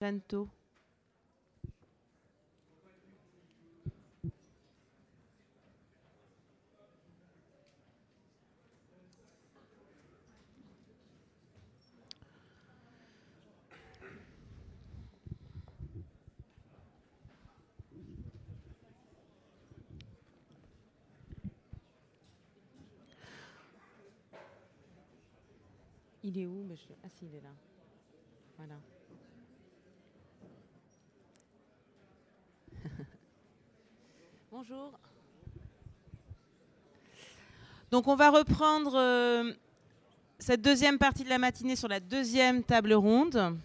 Janto. Il est où Ah si, il est là. Voilà. Bonjour. Donc on va reprendre euh, cette deuxième partie de la matinée sur la deuxième table ronde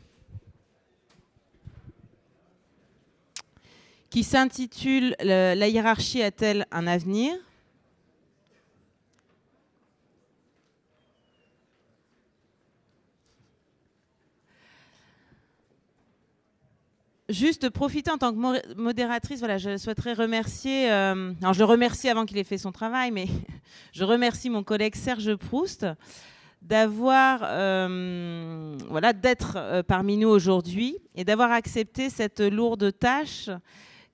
qui s'intitule La hiérarchie a-t-elle un avenir? Juste profiter en tant que modératrice, voilà, je souhaiterais remercier, euh, alors je le remercie avant qu'il ait fait son travail, mais je remercie mon collègue Serge Proust d'avoir, euh, voilà, d'être euh, parmi nous aujourd'hui et d'avoir accepté cette lourde tâche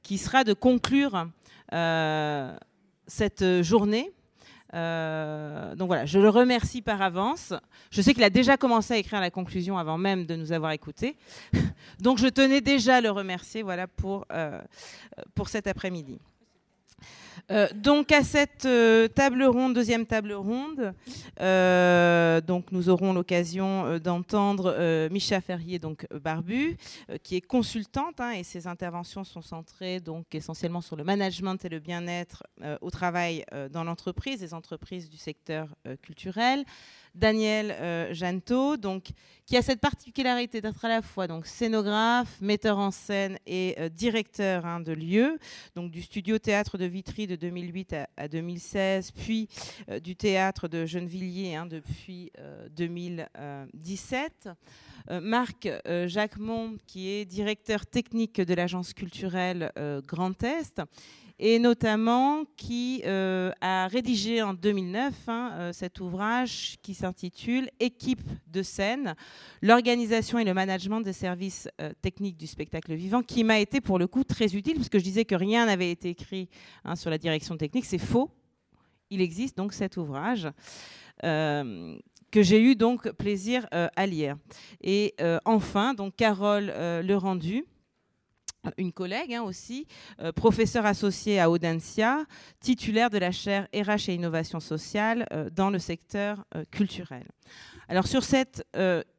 qui sera de conclure cette journée euh, donc voilà, je le remercie par avance. Je sais qu'il a déjà commencé à écrire la conclusion avant même de nous avoir écoutés. donc je tenais déjà à le remercier voilà, pour, euh, pour cet après-midi. Euh, donc à cette euh, table ronde, deuxième table ronde, euh, nous aurons l'occasion d'entendre Micha Ferrier, donc Barbu, qui est consultante hein, et ses interventions sont centrées donc essentiellement sur le management et le bien-être au travail dans l'entreprise, les entreprises du secteur culturel. Daniel euh, donc, qui a cette particularité d'être à la fois donc, scénographe, metteur en scène et euh, directeur hein, de lieu, donc du studio théâtre de Vitry de 2008 à, 2016, puis euh, du théâtre de Gennevilliers hein, depuis 2017. Euh, Marc Jacquemont, qui est directeur technique de l'agence culturelle Grand Est et notamment qui euh, a rédigé en 2009 hein, euh, cet ouvrage qui s'intitule Équipe de scène, l'organisation et le management des services euh, techniques du spectacle vivant, qui m'a été pour le coup très utile, parce que je disais que rien n'avait été écrit hein, sur la direction technique, c'est faux. Il existe donc cet ouvrage. que j'ai eu donc plaisir à lire. Et enfin, donc Carole Le Rendu, une collègue hein, aussi, euh, professeure associée à Audencia, titulaire de la chaire RH et innovation sociale euh, dans le secteur euh, culturel. Alors sur cette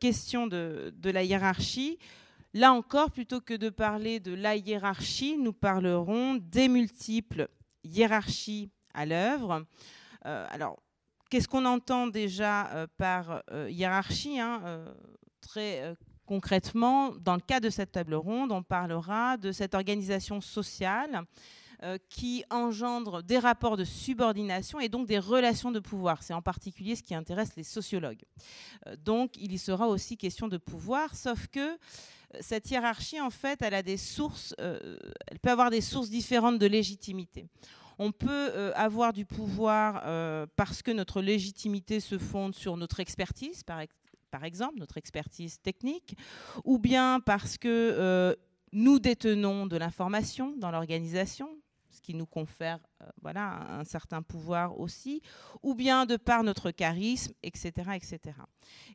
question de, de, la hiérarchie, là encore, plutôt que de parler de la hiérarchie, nous parlerons des multiples hiérarchies à l'œuvre. alors, qu'est-ce qu'on entend déjà par hiérarchie hein, Très Concrètement, dans le cas de cette table ronde, on parlera de cette organisation sociale euh, qui engendre des rapports de subordination et donc des relations de pouvoir. C'est en particulier ce qui intéresse les sociologues. Euh, donc, il y sera aussi question de pouvoir, sauf que euh, cette hiérarchie, en fait, elle a des sources, elle peut avoir des sources différentes de légitimité. On peut avoir du pouvoir parce que notre légitimité se fonde sur notre expertise, par, par exemple, notre expertise technique, ou bien parce que euh, nous détenons de l'information dans l'organisation, qui nous confère euh, voilà, un certain pouvoir aussi, ou bien de par notre charisme, etc., etc.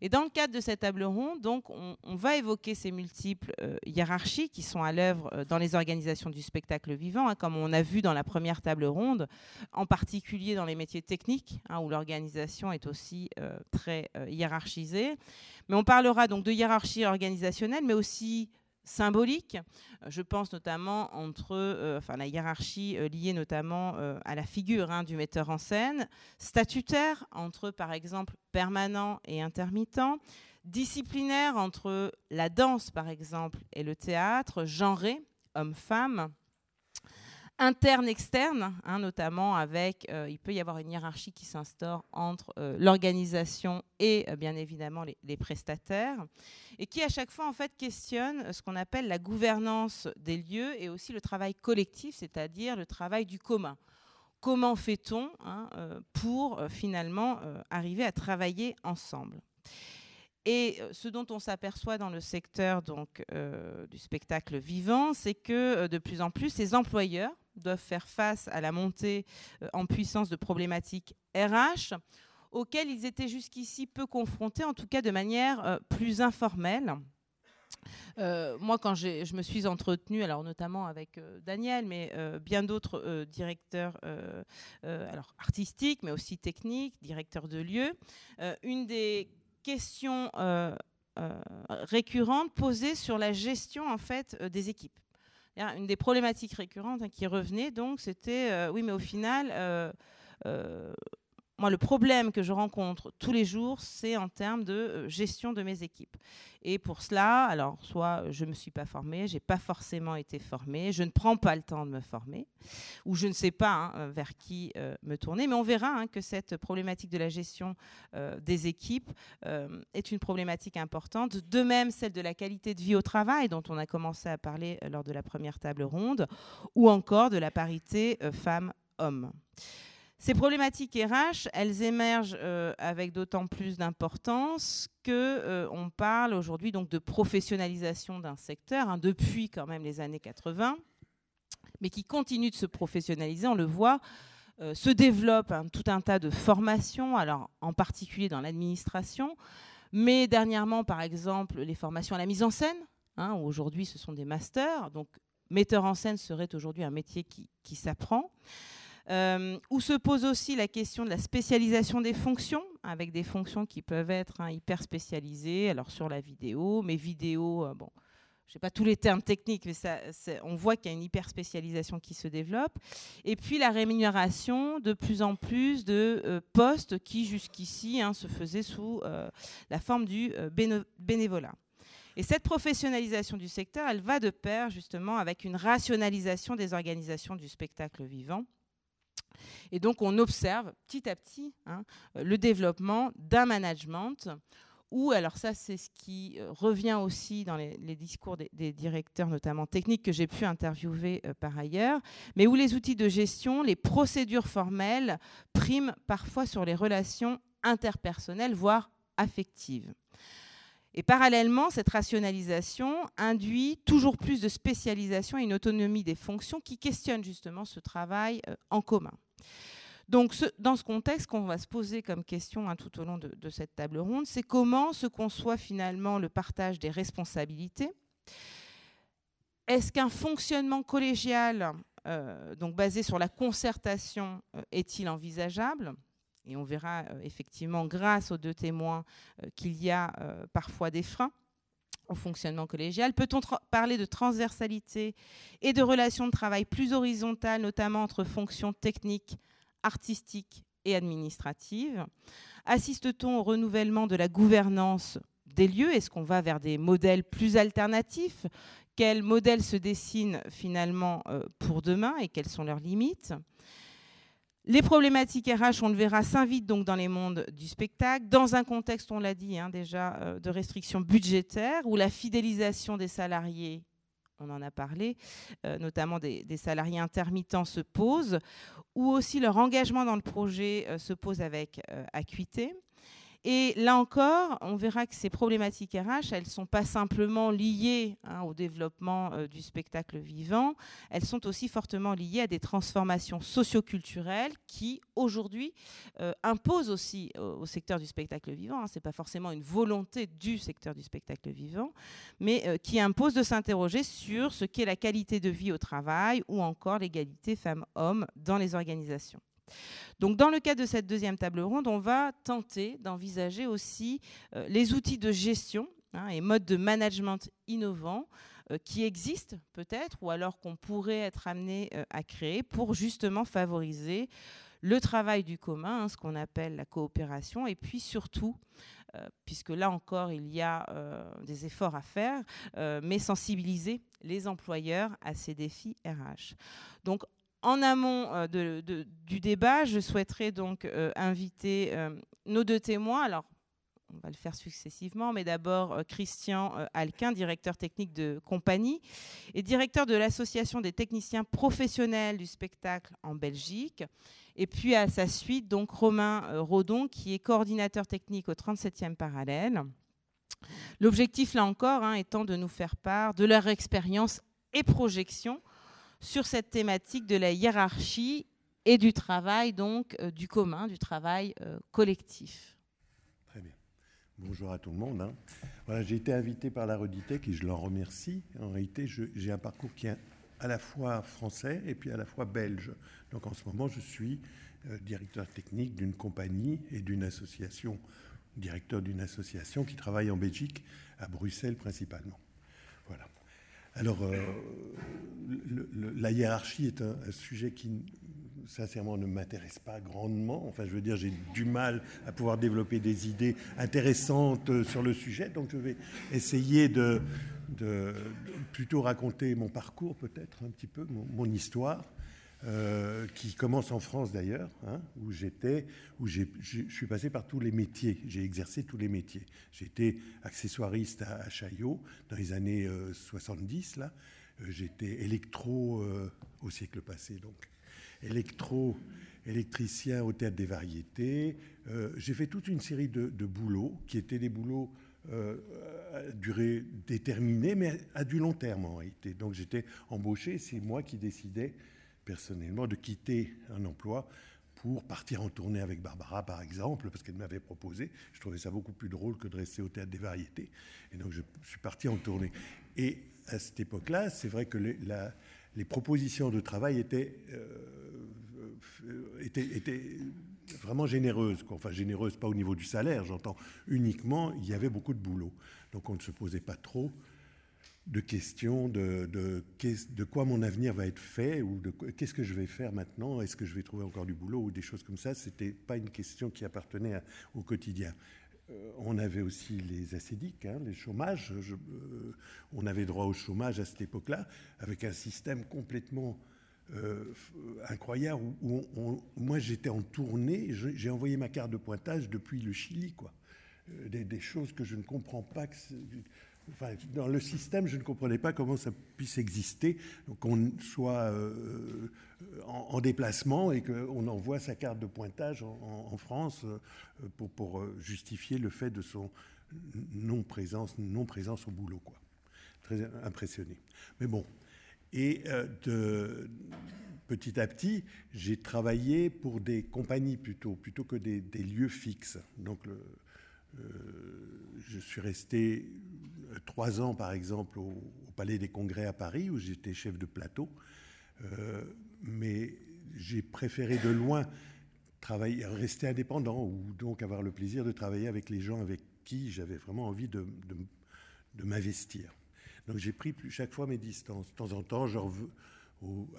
Et dans le cadre de cette table ronde, donc, on, va évoquer ces multiples euh, hiérarchies qui sont à l'œuvre euh, dans les organisations du spectacle vivant, hein, comme on a vu dans la première table ronde, en particulier dans les métiers techniques, hein, où l'organisation est aussi très hiérarchisée. Mais on parlera donc de hiérarchie organisationnelle, mais aussi symbolique. Euh, je pense notamment entre euh, enfin, la hiérarchie euh, liée notamment à la figure hein, du metteur en scène, statutaire entre par exemple permanent et intermittent, disciplinaire entre la danse par exemple et le théâtre, genré, homme-femme, interne, externe, hein, notamment avec, euh, il peut y avoir une hiérarchie qui s'instaure entre euh, l'organisation et euh, bien évidemment les, prestataires, et qui à chaque fois en fait questionne ce qu'on appelle la gouvernance des lieux et aussi le travail collectif, c'est-à-dire le travail du commun. Comment fait-on hein, pour finalement arriver à travailler ensemble? Et ce dont on s'aperçoit dans le secteur donc, du spectacle vivant, c'est que de plus en plus, ces employeurs doivent faire face à la montée en puissance de problématiques RH auxquelles ils étaient jusqu'ici peu confrontés, en tout cas de manière plus informelle. Euh, moi, quand je me suis entretenue, alors notamment avec euh, Daniel, mais euh, bien d'autres directeurs alors artistiques, mais aussi techniques, directeurs de lieux, une des questions récurrentes posées sur la gestion en fait des équipes. Une des problématiques récurrentes hein, qui revenait donc, c'était oui, mais au final moi, le problème que je rencontre tous les jours, c'est en termes de euh, gestion de mes équipes. Et pour cela, alors, soit je ne me suis pas formée, je n'ai pas forcément été formée, je ne prends pas le temps de me former, ou je ne sais pas hein, euh, vers qui euh, me tourner. Mais on verra hein, que cette problématique de la gestion des équipes est une problématique importante. De même, celle de la qualité de vie au travail, dont on a commencé à parler lors de la première table ronde, ou encore de la parité femmes-hommes. Ces problématiques RH, elles émergent euh, avec d'autant plus d'importance que euh, on parle aujourd'hui donc de professionnalisation d'un secteur hein, depuis quand même les années 80, mais qui continue de se professionnaliser. On le voit, euh, se développe tout un tas de formations, alors en particulier dans l'administration, mais dernièrement, par exemple, les formations à la mise en scène. Hein, aujourd'hui, ce sont des masters. Donc, metteur en scène serait aujourd'hui un métier qui s'apprend. Euh, où se pose aussi la question de la spécialisation des fonctions, avec des fonctions qui peuvent être hein, hyper spécialisées, alors sur la vidéo, mais vidéo, euh, bon, je sais pas tous les termes techniques, mais on voit qu'il y a une hyper spécialisation qui se développe. Et puis la rémunération de plus en plus de euh, postes qui jusqu'ici hein, se faisaient sous la forme du bénévolat. Et cette professionnalisation du secteur, elle va de pair justement avec une rationalisation des organisations du spectacle vivant et donc, on observe petit à petit hein, le développement d'un management où, alors ça, c'est ce qui euh, revient aussi dans les, discours des, directeurs, notamment techniques, que j'ai pu interviewer euh, par ailleurs, mais où les outils de gestion, les procédures formelles priment parfois sur les relations interpersonnelles, voire affectives. Et parallèlement, cette rationalisation induit toujours plus de spécialisation et une autonomie des fonctions qui questionnent justement ce travail euh, en commun. Donc, dans ce contexte, qu'on va se poser comme question hein, tout au long de, cette table ronde, c'est comment se conçoit finalement le partage des responsabilités? Est-ce qu'un fonctionnement collégial, euh, donc basé sur la concertation, euh, est-il envisageable? Et on verra euh, effectivement, grâce aux deux témoins, qu'il y a parfois des freins au fonctionnement collégial. Peut-on parler de transversalité et de relations de travail plus horizontales, notamment entre fonctions techniques, artistique et administrative Assiste-t-on au renouvellement de la gouvernance des lieux? Est-ce qu'on va vers des modèles plus alternatifs? Quels modèles se dessinent finalement euh, pour demain et quelles sont leurs limites? Les problématiques RH, on le verra, s'invitent donc dans les mondes du spectacle, dans un contexte, on l'a dit hein, déjà, euh, de restrictions budgétaires, où la fidélisation des salariés on en a parlé, euh, notamment des, salariés intermittents se posent, ou aussi leur engagement dans le projet euh, se pose avec acuité. Et là encore, on verra que ces problématiques RH, elles ne sont pas simplement liées hein, au développement euh, du spectacle vivant, elles sont aussi fortement liées à des transformations socioculturelles qui, aujourd'hui, euh, imposent aussi au, secteur du spectacle vivant, hein, ce n'est pas forcément une volonté du secteur du spectacle vivant, mais euh, qui imposent de s'interroger sur ce qu'est la qualité de vie au travail ou encore l'égalité femmes-hommes dans les organisations. Donc, dans le cadre de cette deuxième table ronde, on va tenter d'envisager aussi euh, les outils de gestion hein, et modes de management innovants euh, qui existent peut-être ou alors qu'on pourrait être amené euh, à créer pour justement favoriser le travail du commun, hein, ce qu'on appelle la coopération, et puis surtout, puisque là encore il y a des efforts à faire, mais sensibiliser les employeurs à ces défis RH. Donc en amont euh, du débat, je souhaiterais donc euh, inviter euh, nos deux témoins. Alors, on va le faire successivement, mais d'abord Christian Alquin, directeur technique de compagnie et directeur de l'Association des techniciens professionnels du spectacle en Belgique. Et puis à sa suite, donc Romain Rodon, qui est coordinateur technique au 37e parallèle L'objectif, là encore, hein, étant de nous faire part de leur expérience et projection sur cette thématique de la hiérarchie et du travail, donc euh, du commun, du travail euh, collectif. Très bien. Bonjour à tout le monde. Hein. Voilà, j'ai été invité par la Reditech et je l'en remercie. En réalité, j'ai un parcours qui est à la fois français et puis à la fois belge. Donc en ce moment, je suis euh, directeur technique d'une compagnie et d'une association, directeur d'une association qui travaille en Belgique, à Bruxelles principalement. Voilà. Alors, euh, la hiérarchie est un, sujet qui, sincèrement, ne m'intéresse pas grandement. Enfin, je veux dire, j'ai du mal à pouvoir développer des idées intéressantes euh, sur le sujet. Donc, je vais essayer de, plutôt raconter mon parcours, peut-être un petit peu, mon histoire. Euh, qui commence en France d'ailleurs, hein, où j'étais, où je suis passé par tous les métiers, j'ai exercé tous les métiers. J'étais accessoiriste à, Chaillot dans les années 70, euh, là. Euh, j'étais électro au siècle passé, donc électro, électricien au théâtre des variétés. j'ai fait toute une série de, de, boulots qui étaient des boulots à durée déterminée, mais à du long terme en réalité. Donc j'étais embauché, c'est moi qui décidais personnellement de quitter un emploi pour partir en tournée avec Barbara, par exemple, parce qu'elle m'avait proposé. Je trouvais ça beaucoup plus drôle que de rester au théâtre des variétés. Et donc, je suis parti en tournée. Et à cette époque-là, c'est vrai que les, propositions de travail étaient, euh, étaient, étaient, vraiment généreuses. Enfin, généreuses, pas au niveau du salaire, j'entends. Uniquement, il y avait beaucoup de boulot. Donc, on ne se posait pas trop de questions de, de, de, quoi mon avenir va être fait ou de qu'est-ce que je vais faire maintenant, est-ce que je vais trouver encore du boulot ou des choses comme ça? Ce n'était pas une question qui appartenait au quotidien. Euh, on avait aussi les acédiques, hein, les chômages. Euh, on avait droit au chômage à cette époque-là, avec un système complètement euh, incroyable où, moi j'étais en tournée, j'ai envoyé ma carte de pointage depuis le Chili, quoi. Des, choses que je ne comprends pas. Dans le système, je ne comprenais pas comment ça puisse exister, qu'on soit euh, en, déplacement et qu'on envoie sa carte de pointage en, France euh, pour, euh, justifier le fait de son non-présence non -présence au boulot. Très impressionné. Mais bon. Et petit à petit, j'ai travaillé pour des compagnies plutôt, plutôt que des, des lieux fixes. Donc, le, je suis resté trois ans, par exemple, au, Palais des Congrès à Paris, où j'étais chef de plateau. Euh, mais j'ai préféré de loin travailler, rester indépendant, ou donc avoir le plaisir de travailler avec les gens avec qui j'avais vraiment envie de, m'investir. Donc j'ai pris chaque fois mes distances. De temps en temps, genre,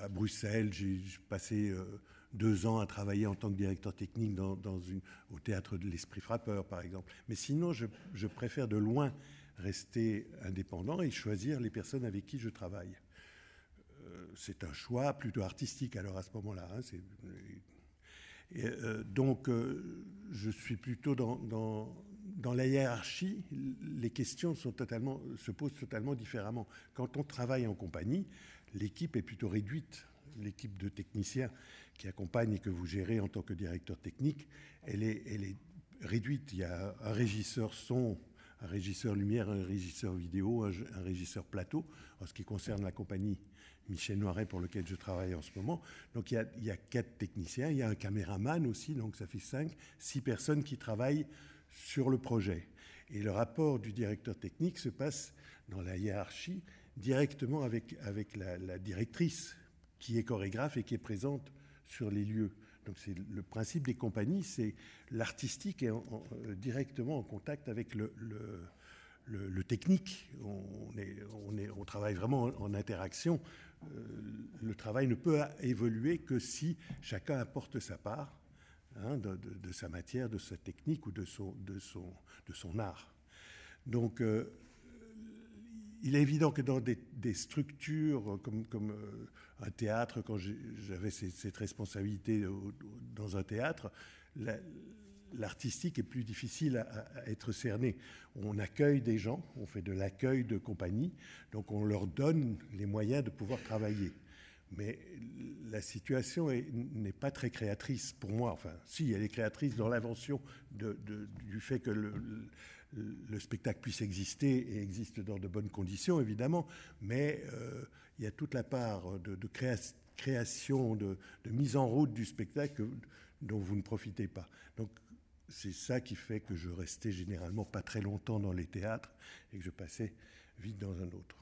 à Bruxelles, j'ai passé euh, deux ans à travailler en tant que directeur technique au théâtre de l'Esprit Frappeur, par exemple. Mais sinon, je, préfère de loin rester indépendant et choisir les personnes avec qui je travaille. Euh, c'est un choix plutôt artistique alors à ce moment-là. Hein, euh, donc euh, je suis plutôt dans, la hiérarchie, les questions se posent totalement différemment. Quand on travaille en compagnie, l'équipe est plutôt réduite. L'équipe de techniciens qui accompagne et que vous gérez en tant que directeur technique, elle est, réduite. Il y a un régisseur son un régisseur lumière, un régisseur vidéo, un, régisseur plateau, en ce qui concerne la compagnie Michel Noiret pour lequel je travaille en ce moment. Donc il y, a, quatre techniciens, il y a un caméraman aussi, donc ça fait cinq, six personnes qui travaillent sur le projet. Et le rapport du directeur technique se passe dans la hiérarchie directement avec, la directrice qui est chorégraphe et qui est présente sur les lieux. Donc c'est le principe des compagnies, c'est l'artistique est euh, directement en contact avec le, technique. On, est, on, est, on, travaille vraiment en, interaction. Euh, le travail ne peut évoluer que si chacun apporte sa part hein, de, sa matière, de sa technique ou de son, de son, de son art. Donc euh, il est évident que dans des, structures comme, comme euh, un théâtre, quand j'avais cette responsabilité dans un théâtre, l'artistique est plus difficile à, être cerné. On accueille des gens, on fait de l'accueil de compagnie, donc on leur donne les moyens de pouvoir travailler. Mais la situation n'est pas très créatrice pour moi. Enfin, si, elle est créatrice dans l'invention du fait que le spectacle puisse exister et existe dans de bonnes conditions, évidemment, mais euh, il y a toute la part de, création, de, mise en route du spectacle dont vous ne profitez pas. Donc, c'est ça qui fait que je restais généralement pas très longtemps dans les théâtres et que je passais vite dans un autre.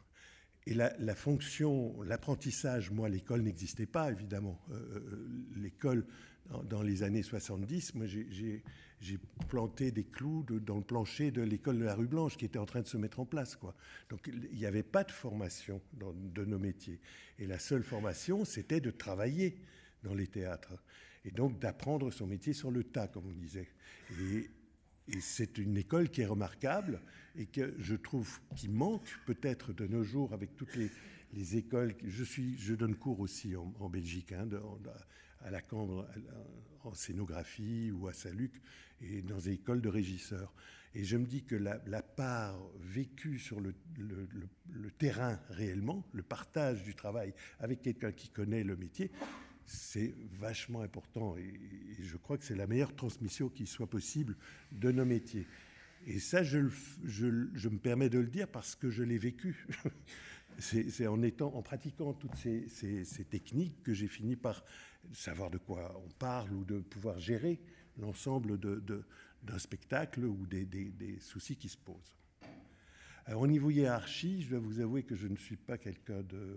Et la, fonction, l'apprentissage, moi, l'école n'existait pas, évidemment. Euh, euh, l'école, dans, les années 70, moi, j'ai planté des clous dans le plancher de l'école de la rue Blanche qui était en train de se mettre en place. Quoi. Donc, il n'y avait pas de formation dans, de nos métiers. Et la seule formation, c'était de travailler dans les théâtres. Et donc, d'apprendre son métier sur le tas, comme on disait. Et, c'est une école qui est remarquable et que je trouve qui manque peut-être de nos jours avec toutes les, écoles. Je, suis, je donne cours aussi en, Belgique, hein, à la Cambre, en scénographie ou à Saint-Luc, et dans des écoles de régisseurs. Et je me dis que la, part vécue sur le, terrain réellement, le partage du travail avec quelqu'un qui connaît le métier, c'est vachement important et, je crois que c'est la meilleure transmission qui soit possible de nos métiers. Et ça, je, me permets de le dire parce que je l'ai vécu. c'est en, en pratiquant toutes ces, techniques que j'ai fini par savoir de quoi on parle ou de pouvoir gérer l'ensemble d'un spectacle ou des, soucis qui se posent. Alors, au niveau hiérarchie, je dois vous avouer que je ne suis pas quelqu'un de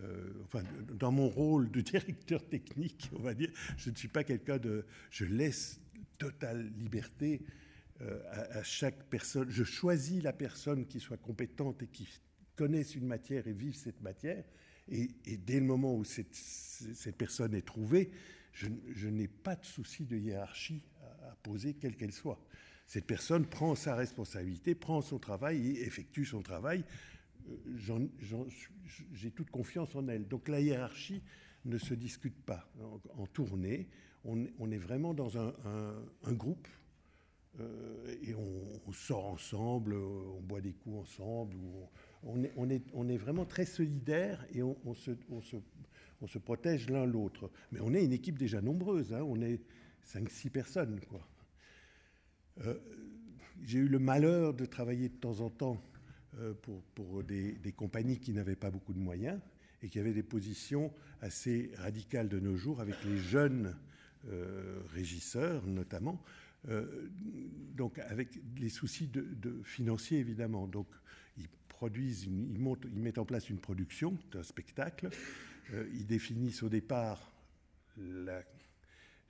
euh, enfin, dans mon rôle de directeur technique, on va dire, je ne suis pas quelqu'un de. Je laisse totale liberté euh, à, chaque personne. Je choisis la personne qui soit compétente et qui connaisse une matière et vive cette matière. Et, dès le moment où cette, personne est trouvée, je, n'ai pas de souci de hiérarchie à, poser, quelle qu'elle soit. Cette personne prend sa responsabilité, prend son travail et effectue son travail j'ai toute confiance en elle. Donc la hiérarchie ne se discute pas. En, tournée, on, est vraiment dans un, groupe euh, et on, sort ensemble, on boit des coups ensemble. On, est, vraiment très solidaire et on, se, protège l'un l'autre. Mais on est une équipe déjà nombreuse, hein. on est 5-6 personnes. Euh, j'ai eu le malheur de travailler de temps en temps euh, pour, des, compagnies qui n'avaient pas beaucoup de moyens et qui avaient des positions assez radicales de nos jours avec les jeunes euh, régisseurs notamment, donc avec les soucis de, financiers évidemment. Donc ils mettent en place une production d'un spectacle, ils définissent au départ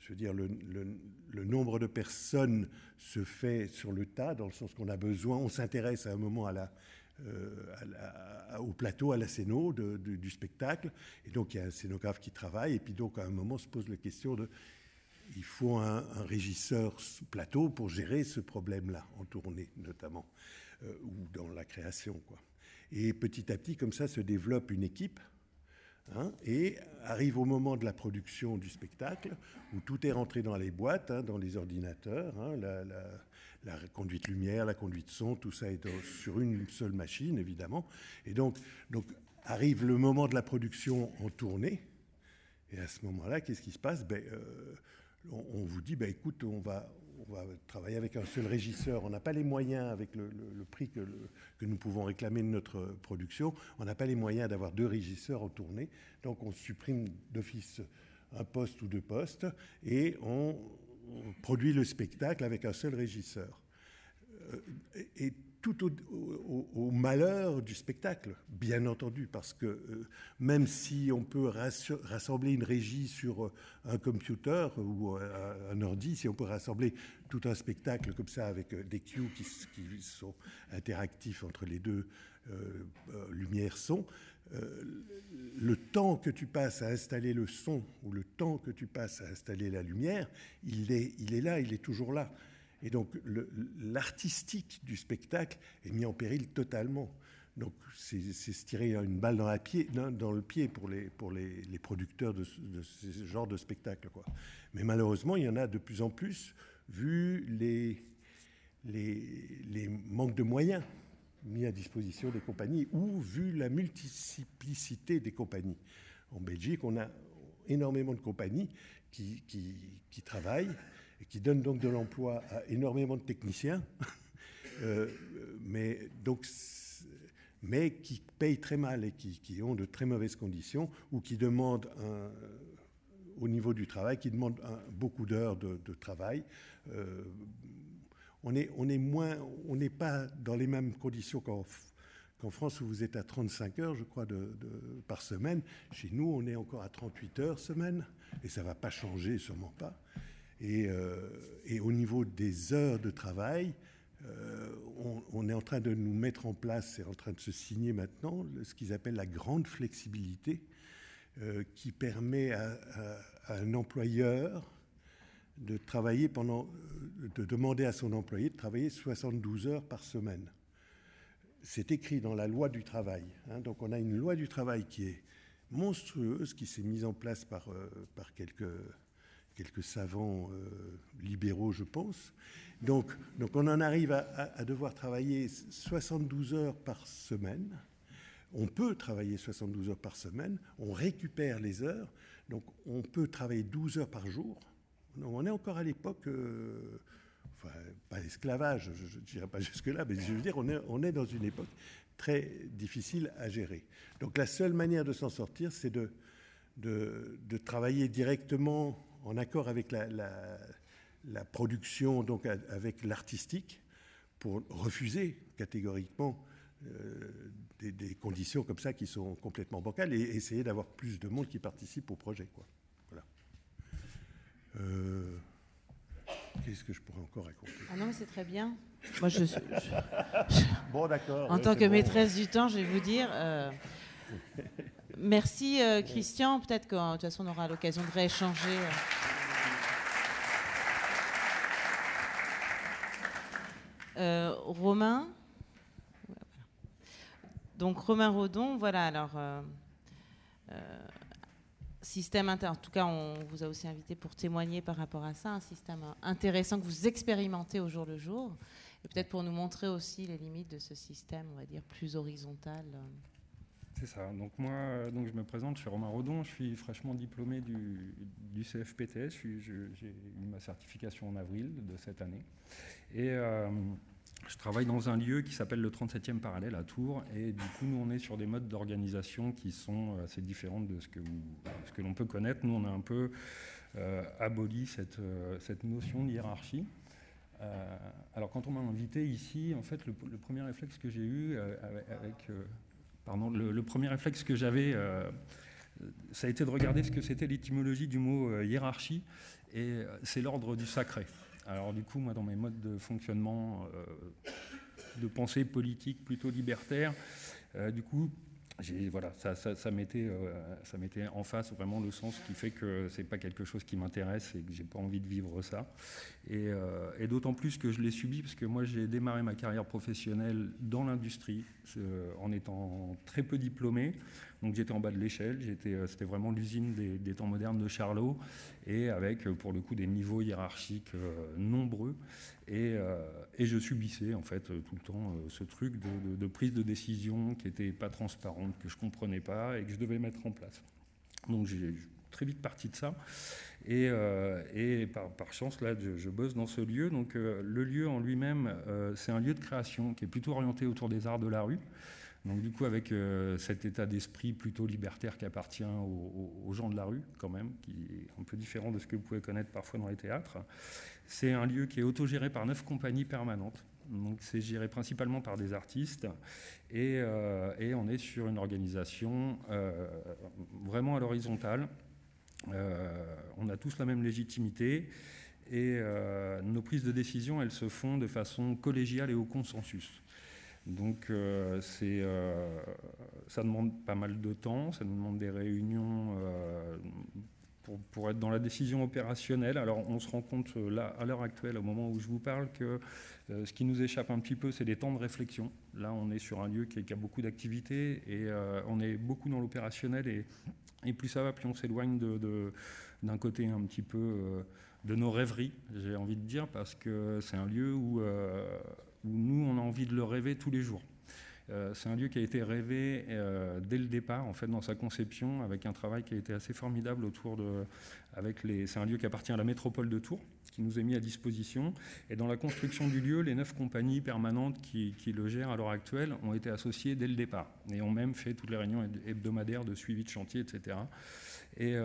je veux dire, le, nombre de personnes se fait sur le tas, dans le sens qu'on a besoin, on s'intéresse à un moment euh, au plateau, à la scéno du spectacle. Et donc, il y a un scénographe qui travaille. Et puis, donc, à un moment, se pose la question de il faut un, régisseur plateau pour gérer ce problème-là, en tournée notamment, euh, ou dans la création. Quoi. Et petit à petit, comme ça, se développe une équipe. Hein, et arrive au moment de la production du spectacle, où tout est rentré dans les boîtes, hein, dans les ordinateurs, hein, la, conduite lumière, la conduite son, tout ça est sur une seule machine, évidemment. Et donc, donc arrive le moment de la production en tournée. Et à ce moment-là, qu'est-ce qui se passe? Ben, euh, on, vous dit, ben, écoute, on va, on va travailler avec un seul régisseur. On n'a pas les moyens, avec le, prix que, nous pouvons réclamer de notre production, on n'a pas les moyens d'avoir deux régisseurs en tournée. Donc on supprime d'office un poste ou deux postes et on, produit le spectacle avec un seul régisseur. Euh, et tout au, malheur du spectacle, bien entendu, parce que euh, même si on peut rassembler une régie sur euh, un computer ou un ordi, si on peut rassembler tout un spectacle comme ça avec des cues qui, qui sont interactifs entre les deux lumières-son, le temps que tu passes à installer le son ou le temps que tu passes à installer la lumière, il est, il est là, il est toujours là. Et donc l'artistique du spectacle est mis en péril totalement. Donc c'est se tirer une balle dans, le pied pour les, pour les, producteurs de, ce genre de spectacle. Mais malheureusement, il y en a de plus en plus, vu les, les, les manques de moyens mis à disposition des compagnies ou vu la multiplicité des compagnies. En Belgique, on a énormément de compagnies qui, qui, travaillent et qui donnent donc de l'emploi à énormément de techniciens mais donc mais qui payent très mal et qui, ont de très mauvaises conditions ou qui demandent au niveau du travail, qui demandent beaucoup d'heures de, travail. Euh, on n'est on est moins, on n'est pas dans les mêmes conditions qu'en France où vous êtes à 35 heures, je crois, de, par semaine. Chez nous, on est encore à 38 heures semaine et ça ne va pas changer, sûrement pas. Et, euh, et, au niveau des heures de travail, euh, on, est en train de nous mettre en place, c'est en train de se signer maintenant, ce qu'ils appellent la grande flexibilité, euh, qui permet à, un employeur de demander à son employé de travailler 72 heures par semaine. C'est écrit dans la loi du travail. Hein. donc on a une loi du travail qui est monstrueuse, qui s'est mise en place par quelques quelques savants euh, libéraux, je pense. Donc, on en arrive à, devoir travailler 72 heures par semaine. On peut travailler 72 heures par semaine, on récupère les heures, donc on peut travailler 12 heures par jour. on est encore à l'époque, euh, enfin, pas esclavage, je ne dirais pas jusque-là, mais je veux dire, on est, dans une époque très difficile à gérer. Donc la seule manière de s'en sortir, c'est de, travailler directement en accord avec la, production, donc avec l'artistique, pour refuser catégoriquement euh, des, conditions comme ça qui sont complètement bancales et essayer d'avoir plus de monde qui participe au projet. Quoi. Voilà. Euh, qu'est-ce que je pourrais encore raconter? Ah non, mais c'est très bien. Moi, je, bon, d'accord. En tant que maîtresse du temps, je vais vous dire. Euh, Merci euh, Christian. Peut-être que de toute façon on aura l'occasion de rééchanger. Euh. Euh, Romain. Donc Romain Rodon, voilà. Alors système inter. En tout cas, on vous a aussi invité pour témoigner par rapport à ça, un système intéressant que vous expérimentez au jour le jour, et peut-être pour nous montrer aussi les limites de ce système, on va dire plus horizontal. C'est ça. Donc moi, donc je me présente, je suis Romain Rodon, je suis fraîchement diplômé du, CFPTS, j'ai eu ma certification en avril de cette année. Et euh, je travaille dans un lieu qui s'appelle le 37e parallèle à Tours. Et du coup, nous, on est sur des modes d'organisation qui sont assez différents de ce que, que l'on peut connaître. Nous, on a un peu euh, aboli cette, euh, cette notion de hiérarchie. alors, quand on m'a invité ici, en fait, le, premier réflexe que j'ai eu avec le, premier réflexe que j'avais, euh, ça a été de regarder ce que c'était l'étymologie du mot euh, hiérarchie, et euh, c'est l'ordre du sacré. Alors du coup, moi, dans mes modes de fonctionnement, de pensée politique plutôt libertaire, du coup, voilà, ça, ça, ça mettait en face vraiment le sens qui fait que c'est pas quelque chose qui m'intéresse et que j'ai pas envie de vivre ça. Et, et d'autant plus que je l'ai subi parce que moi j'ai démarré ma carrière professionnelle dans l'industrie en étant très peu diplômé. Donc j'étais en bas de l'échelle, euh, c'était vraiment l'usine des, temps modernes de Charlot, et avec euh, pour le coup des niveaux hiérarchiques euh, nombreux. Et, je subissais en fait tout le temps ce truc de, prise de décision qui n'était pas transparente, que je ne comprenais pas et que je devais mettre en place. Donc j'ai très vite parti de ça. Et, par, chance, là, je, bosse dans ce lieu. Donc, le lieu en lui-même, c'est un lieu de création qui est plutôt orienté autour des arts de la rue. Donc du coup, avec euh, cet état d'esprit plutôt libertaire qui appartient aux, gens de la rue, quand même, qui est un peu différent de ce que vous pouvez connaître parfois dans les théâtres, c'est un lieu qui est autogéré par neuf compagnies permanentes. Donc c'est géré principalement par des artistes et, euh, on est sur une organisation euh, vraiment à l'horizontale. on a tous la même légitimité et nos prises de décision, elles se font de façon collégiale et au consensus. Donc euh, euh, ça demande pas mal de temps, ça demande des réunions euh, pour, être dans la décision opérationnelle. Alors on se rend compte là, à l'heure actuelle, au moment où je vous parle, que ce qui nous échappe un petit peu, c'est des temps de réflexion. Là, on est sur un lieu qui, a beaucoup d'activités et on est beaucoup dans l'opérationnel et, plus ça va, plus on s'éloigne d'un côté un petit peu de nos rêveries, j'ai envie de dire, parce que c'est un lieu où nous, on a envie de le rêver tous les jours. C'est un lieu qui a été rêvé dès le départ, en fait, dans sa conception, avec un travail qui a été assez formidable autour de. Avec les, c'est un lieu qui appartient à la métropole de Tours, qui nous est mis à disposition. Et dans la construction du lieu, les neuf compagnies permanentes qui, le gèrent à l'heure actuelle ont été associées dès le départ et ont même fait toutes les réunions hebdomadaires de suivi de chantier, etc. Et,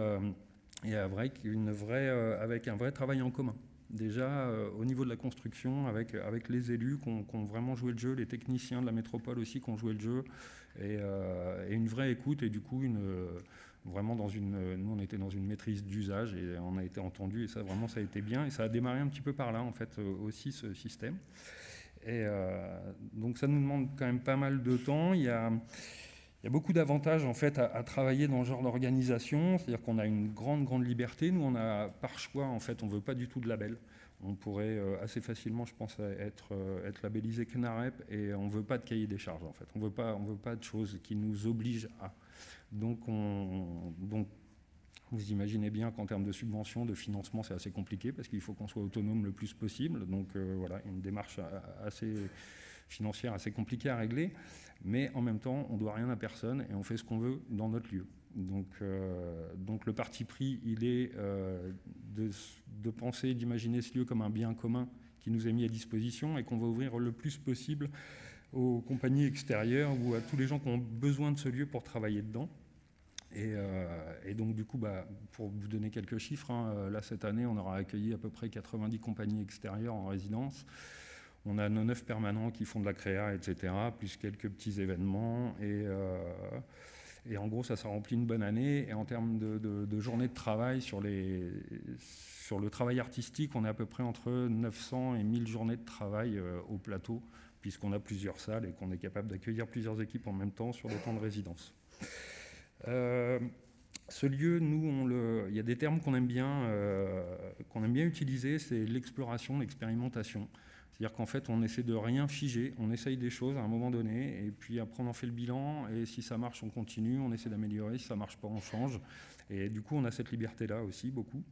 avec, une vraie, avec un vrai travail en commun déjà euh, au niveau de la construction avec, avec les élus qui ont, vraiment joué le jeu, les techniciens de la métropole aussi qui ont joué le jeu, et, euh, une vraie écoute et du coup une, vraiment dans une, nous on était dans une maîtrise d'usage et on a été entendu et ça vraiment ça a été bien et ça a démarré un petit peu par là en fait euh, aussi ce système. Et donc ça nous demande quand même pas mal de temps. Il y a, il y a beaucoup d'avantages en fait à, travailler dans ce genre d'organisation, c'est-à-dire qu'on a une grande grande liberté. Nous, on a par choix en fait, on veut pas du tout de label. On pourrait euh, assez facilement, je pense, être, euh, être labellisé et on veut pas de cahier des charges en fait. On veut pas, on veut pas de choses qui nous obligent à. Donc, on, donc vous imaginez bien qu'en termes de subvention, de financement, c'est assez compliqué parce qu'il faut qu'on soit autonome le plus possible. Donc euh, voilà, une démarche assez financière assez compliquée à régler mais en même temps, on ne doit rien à personne et on fait ce qu'on veut dans notre lieu. Donc, euh, donc le parti pris, il est euh, de, penser, d'imaginer ce lieu comme un bien commun qui nous est mis à disposition et qu'on va ouvrir le plus possible aux compagnies extérieures ou à tous les gens qui ont besoin de ce lieu pour travailler dedans. Et, euh, donc du coup, bah, pour vous donner quelques chiffres, hein, là cette année, on aura accueilli à peu près 90 compagnies extérieures en résidence. On a nos neuf permanents qui font de la créa, etc., plus quelques petits événements. Et, euh, et en gros, ça, ça remplit une bonne année. Et en termes de, de, de travail, sur, le travail artistique, on est à peu près entre 900 et 1000 journées de travail euh, au plateau, puisqu'on a plusieurs salles et qu'on est capable d'accueillir plusieurs équipes en même temps sur le temps de résidence. Euh, ce lieu, nous, il y a des termes qu'on aime bien utiliser, c'est l'exploration, l'expérimentation. C'est-à-dire qu'en fait, on essaie de rien figer, on essaye des choses à un moment donné, et puis après, on en fait le bilan, et si ça marche, on continue, on essaie d'améliorer, si ça marche pas, on change. Et du coup, on a cette liberté-là aussi, beaucoup.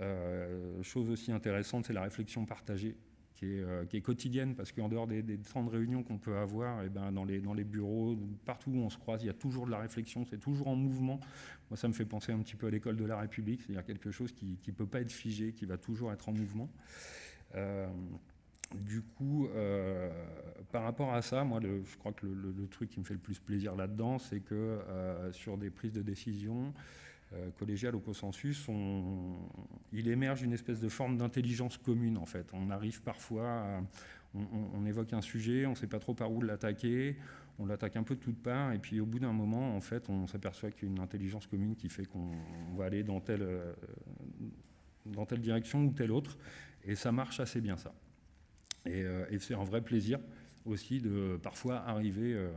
Euh, chose aussi intéressante, c'est la réflexion partagée. Qui est, euh, quotidienne, parce qu'en dehors des, des, temps de réunion qu'on peut avoir, et eh ben dans, les, dans les bureaux, partout où on se croise, il y a toujours de la réflexion, c'est toujours en mouvement. Moi, ça me fait penser un petit peu à l'école de la République, c'est-à-dire quelque chose qui ne peut pas être figé, qui va toujours être en mouvement. Euh, du coup, euh, par rapport à ça, moi, je crois que le, truc qui me fait le plus plaisir là-dedans, c'est que euh, sur des prises de décision euh, collégiales au consensus, il émerge une espèce de forme d'intelligence commune, en fait. On arrive parfois, on, évoque un sujet, on ne sait pas trop par où l'attaquer, on l'attaque un peu de toutes parts, et puis au bout d'un moment, en fait, on s'aperçoit qu'il y a une intelligence commune qui fait qu'on va aller dans telle, dans telle direction ou telle autre, et ça marche assez bien, ça. Euh, et, c'est un vrai plaisir aussi de parfois arriver euh,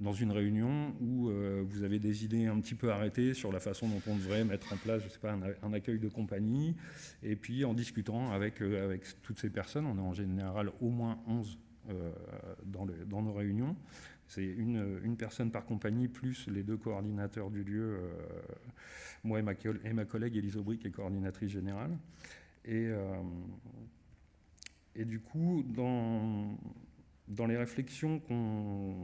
dans une réunion où euh, vous avez des idées un petit peu arrêtées sur la façon dont on devrait mettre en place, je sais pas, un, accueil de compagnie. Et puis en discutant avec, avec toutes ces personnes, on est en général au moins 11 dans, dans, nos réunions. C'est une, une, personne par compagnie, plus les deux coordinateurs du lieu, moi et ma, et ma, collègue Elise Aubry, qui est coordinatrice générale. Et, et du coup, dans, dans les réflexions qu'on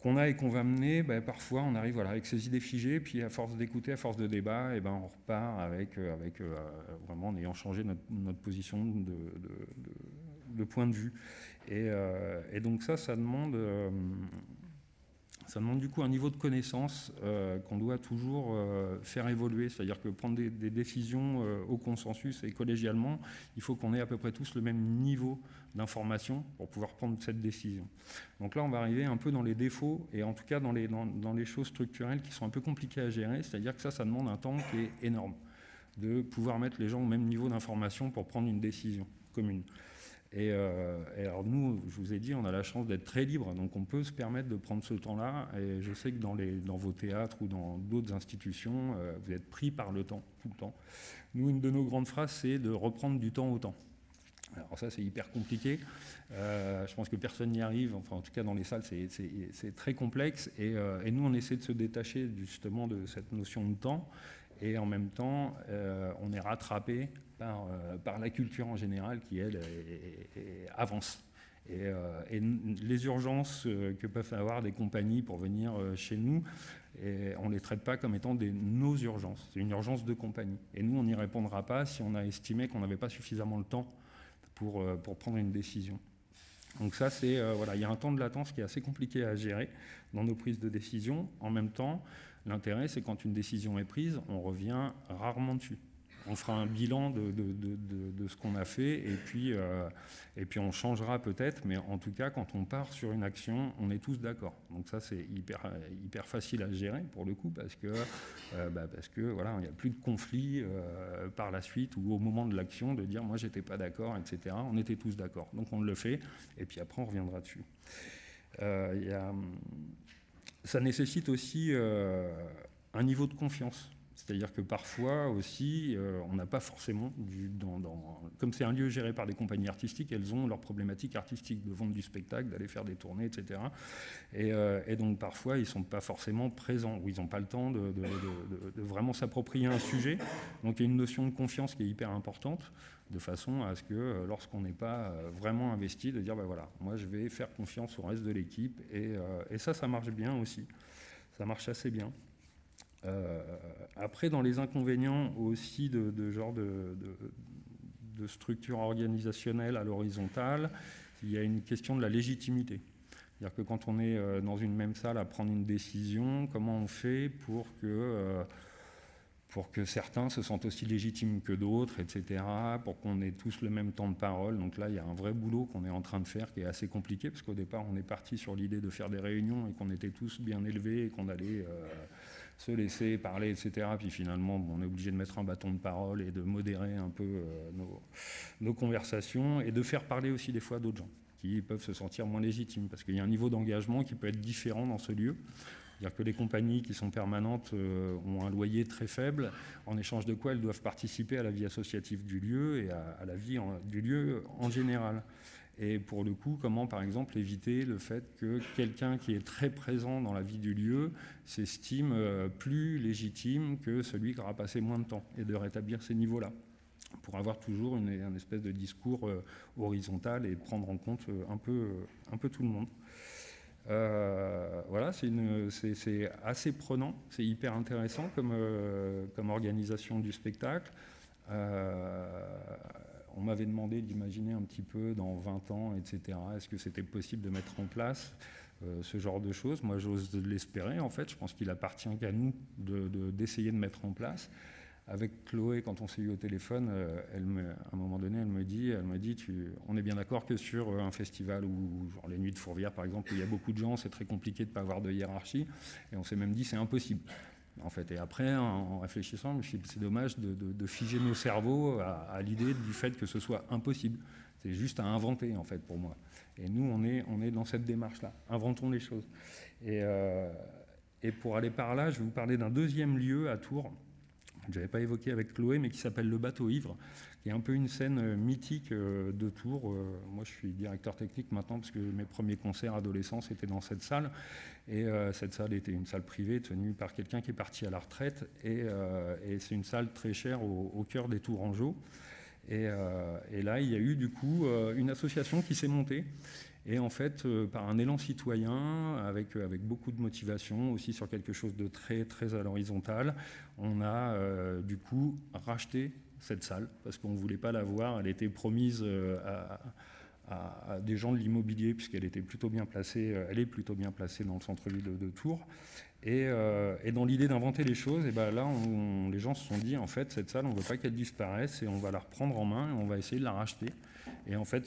qu'on a et qu'on va mener, ben, parfois on arrive voilà, avec ces idées figées, puis à force d'écouter, à force de débat, et ben, on repart avec, euh, avec euh, vraiment en ayant changé notre, position de, de, de, point de vue. Et, euh, et, donc ça, ça demande ça demande du coup un niveau de connaissance euh, qu'on doit toujours euh, faire évoluer. C'est-à-dire que prendre des, décisions euh, au consensus et collégialement, il faut qu'on ait à peu près tous le même niveau d'information pour pouvoir prendre cette décision. Donc là, on va arriver un peu dans les défauts et en tout cas dans les, dans, dans les choses structurelles qui sont un peu compliquées à gérer. C'est-à-dire que ça, ça demande un temps qui est énorme de pouvoir mettre les gens au même niveau d'information pour prendre une décision commune. Euh, et, alors nous, je vous ai dit, on a la chance d'être très libre, donc on peut se permettre de prendre ce temps-là. Et je sais que dans, vos théâtres ou dans d'autres institutions, euh, vous êtes pris par le temps, tout le temps. Nous, une de nos grandes phrases, c'est de reprendre du temps au temps. Alors ça, c'est hyper compliqué. Euh, je pense que personne n'y arrive. Enfin, en tout cas, dans les salles, c'est très complexe. Et, nous, on essaie de se détacher justement de cette notion de temps. Et en même temps, on est rattrapé par, euh, par, la culture en général qui, elle, avance. Et, les urgences que peuvent avoir des compagnies pour venir chez nous, on ne les traite pas comme étant des, nos urgences. C'est une urgence de compagnie. Et nous, on n'y répondra pas si on a estimé qu'on n'avait pas suffisamment le temps pour, pour prendre une décision. Donc ça, c'est voilà, il y a un temps de latence qui est assez compliqué à gérer dans nos prises de décision. En même temps, l'intérêt, c'est quand une décision est prise, on revient rarement dessus on fera un bilan de, ce qu'on a fait et puis, euh, et puis on changera peut-être, mais en tout cas, quand on part sur une action, on est tous d'accord. Donc ça, c'est hyper, facile à gérer pour le coup parce que, euh, bah, que voilà, il n'y a plus de conflit euh, par la suite ou au moment de l'action de dire moi j'étais pas d'accord, etc. On était tous d'accord. Donc on le fait et puis après on reviendra dessus. Ça nécessite aussi un niveau de confiance c'est-à-dire que parfois aussi, euh, on n'a pas forcément, comme c'est un lieu géré par des compagnies artistiques, elles ont leurs problématiques artistiques de vendre du spectacle, d'aller faire des tournées, etc. Euh, et, donc parfois, ils ne sont pas forcément présents, ou ils n'ont pas le temps de, vraiment s'approprier un sujet. Donc il y a une notion de confiance qui est hyper importante, de façon à ce que euh, lorsqu'on n'est pas vraiment investi, de dire, ben voilà, moi je vais faire confiance au reste de l'équipe. et ça, ça marche bien aussi. Ça marche assez bien. Euh, après, dans les inconvénients aussi de, genre de, structure organisationnelle à l'horizontale, il y a une question de la légitimité. C'est-à-dire que quand on est euh, dans une même salle à prendre une décision, comment on fait pour que, euh, pour que certains se sentent aussi légitimes que d'autres, etc., pour qu'on ait tous le même temps de parole. Donc là, il y a un vrai boulot qu'on est en train de faire qui est assez compliqué, parce qu'au départ, on est parti sur l'idée de faire des réunions et qu'on était tous bien élevés et qu'on allait se laisser parler, etc. Puis finalement, on est obligé de mettre un bâton de parole et de modérer un peu euh, nos, conversations et de faire parler aussi des fois d'autres gens qui peuvent se sentir moins légitimes parce qu'il y a un niveau d'engagement qui peut être différent dans ce lieu. C'est-à-dire que les compagnies qui sont permanentes euh, ont un loyer très faible, en échange de quoi elles doivent participer à la vie associative du lieu et à, la vie du lieu en général. Et pour le coup, comment par exemple éviter le fait que quelqu'un qui est très présent dans la vie du lieu s'estime euh, plus légitime que celui qui aura passé moins de temps et de rétablir ces niveaux-là pour avoir toujours une, espèce de discours euh, horizontal et prendre en compte un peu tout le monde. Voilà, c'est assez prenant, c'est hyper intéressant comme, comme organisation du spectacle on m'avait demandé d'imaginer un petit peu dans 20 ans, etc. Est-ce que c'était possible de mettre en place euh, ce genre de choses? Moi, j'ose l'espérer, en fait. Je pense qu'il appartient qu'à nous d'essayer de, mettre en place. Avec Chloé, quand on s'est eu au téléphone, euh, à un moment donné, elle me dit, elle me dit on est bien d'accord que sur euh, un festival ou genre les Nuits de Fourvière, par exemple, où il y a beaucoup de gens, c'est très compliqué de ne pas avoir de hiérarchie. Et on s'est même dit, c'est impossible en fait. Et après, en réfléchissant, je me suis dit, c'est dommage de, figer nos cerveaux à, l'idée du fait que ce soit impossible. C'est juste à inventer, en fait, pour moi. Et nous, on est, dans cette démarche-là. Inventons les choses. Euh, et pour aller par là, je vais vous parler d'un deuxième lieu à Tours, que je n'avais pas évoqué avec Chloé, mais qui s'appelle le Bateau Ivre, qui est un peu une scène euh, mythique euh, de Tours. Moi, je suis directeur technique maintenant, parce que mes premiers concerts adolescents, c'était dans cette salle. Et euh, cette salle était une salle privée tenue par quelqu'un qui est parti à la retraite. Et, euh, c'est une salle très chère au, cœur des Tourangeaux. Et, euh, et, là, il y a eu du coup une association qui s'est montée. Et en fait, par un élan citoyen, avec, avec beaucoup de motivation, aussi sur quelque chose de très, très à l'horizontale, on a du coup racheté cette salle parce qu'on ne voulait pas la voir. Elle était promise à des gens de l'immobilier, puisqu'elle était plutôt bien placée, euh, elle est plutôt bien placée dans le centre-ville de, Tours. Euh, et, dans l'idée d'inventer les choses, et ben là, les gens se sont dit, en fait, cette salle, on ne veut pas qu'elle disparaisse et on va la reprendre en main et on va essayer de la racheter. Et en fait,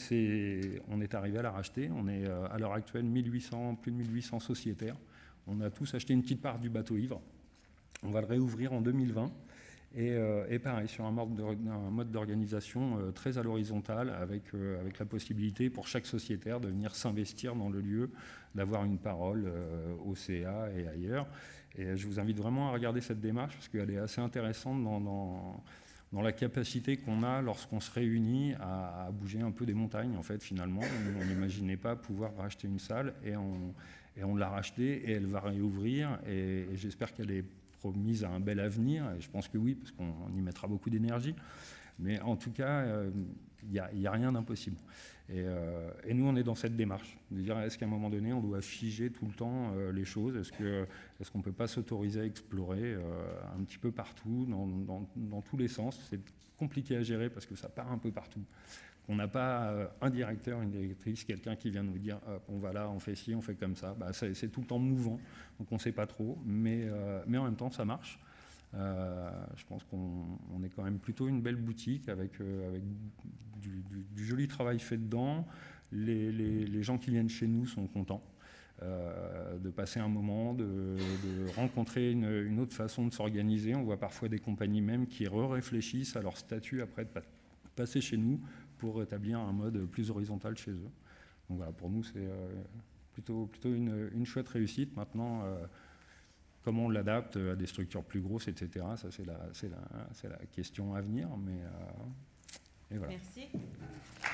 on est arrivé à la racheter. On est euh, à l'heure actuelle 1800, plus de 1800 sociétaires. On a tous acheté une petite part du bateau ivre. On va le réouvrir en 2020. Euh, et, pareil, sur un mode d'organisation euh, très à l'horizontale, avec, avec la possibilité pour chaque sociétaire de venir s'investir dans le lieu, d'avoir une parole au CA et ailleurs. Et je vous invite vraiment à regarder cette démarche, parce qu'elle est assez intéressante dans, la capacité qu'on a lorsqu'on se réunit à, bouger un peu des montagnes, en fait, finalement. On n'imaginait pas pouvoir racheter une salle, et on, l'a rachetée, et elle va réouvrir, et j'espère qu'elle est mise à un bel avenir, et je pense que oui, parce qu'on y mettra beaucoup d'énergie. Mais en tout cas, il n'y a, rien d'impossible. Et, nous, on est dans cette démarche, de dire est-ce qu'à un moment donné, on doit figer tout le temps les choses? Est-ce qu'on ne peut pas s'autoriser à explorer un petit peu partout, dans tous les sens? C'est compliqué à gérer parce que ça part un peu partout. On n'a pas euh, un directeur, une directrice, quelqu'un qui vient nous dire on va là, on fait ci, on fait comme ça. Bah, c'est tout le temps mouvant, donc on ne sait pas trop, euh, mais en même temps ça marche. Euh, je pense qu'on est quand même plutôt une belle boutique avec, avec du, joli travail fait dedans. Les, gens qui viennent chez nous sont contents. de passer un moment, de, rencontrer une, une, autre façon de s'organiser. On voit parfois des compagnies même qui re-réfléchissent à leur statut après de passer chez nous pour établir un mode plus horizontal chez eux. Donc voilà, pour nous, c'est euh, plutôt, plutôt une, chouette réussite. Maintenant, euh, comment on l'adapte à des structures plus grosses, etc., ça, c'est la, question à venir. Mais, euh. Merci.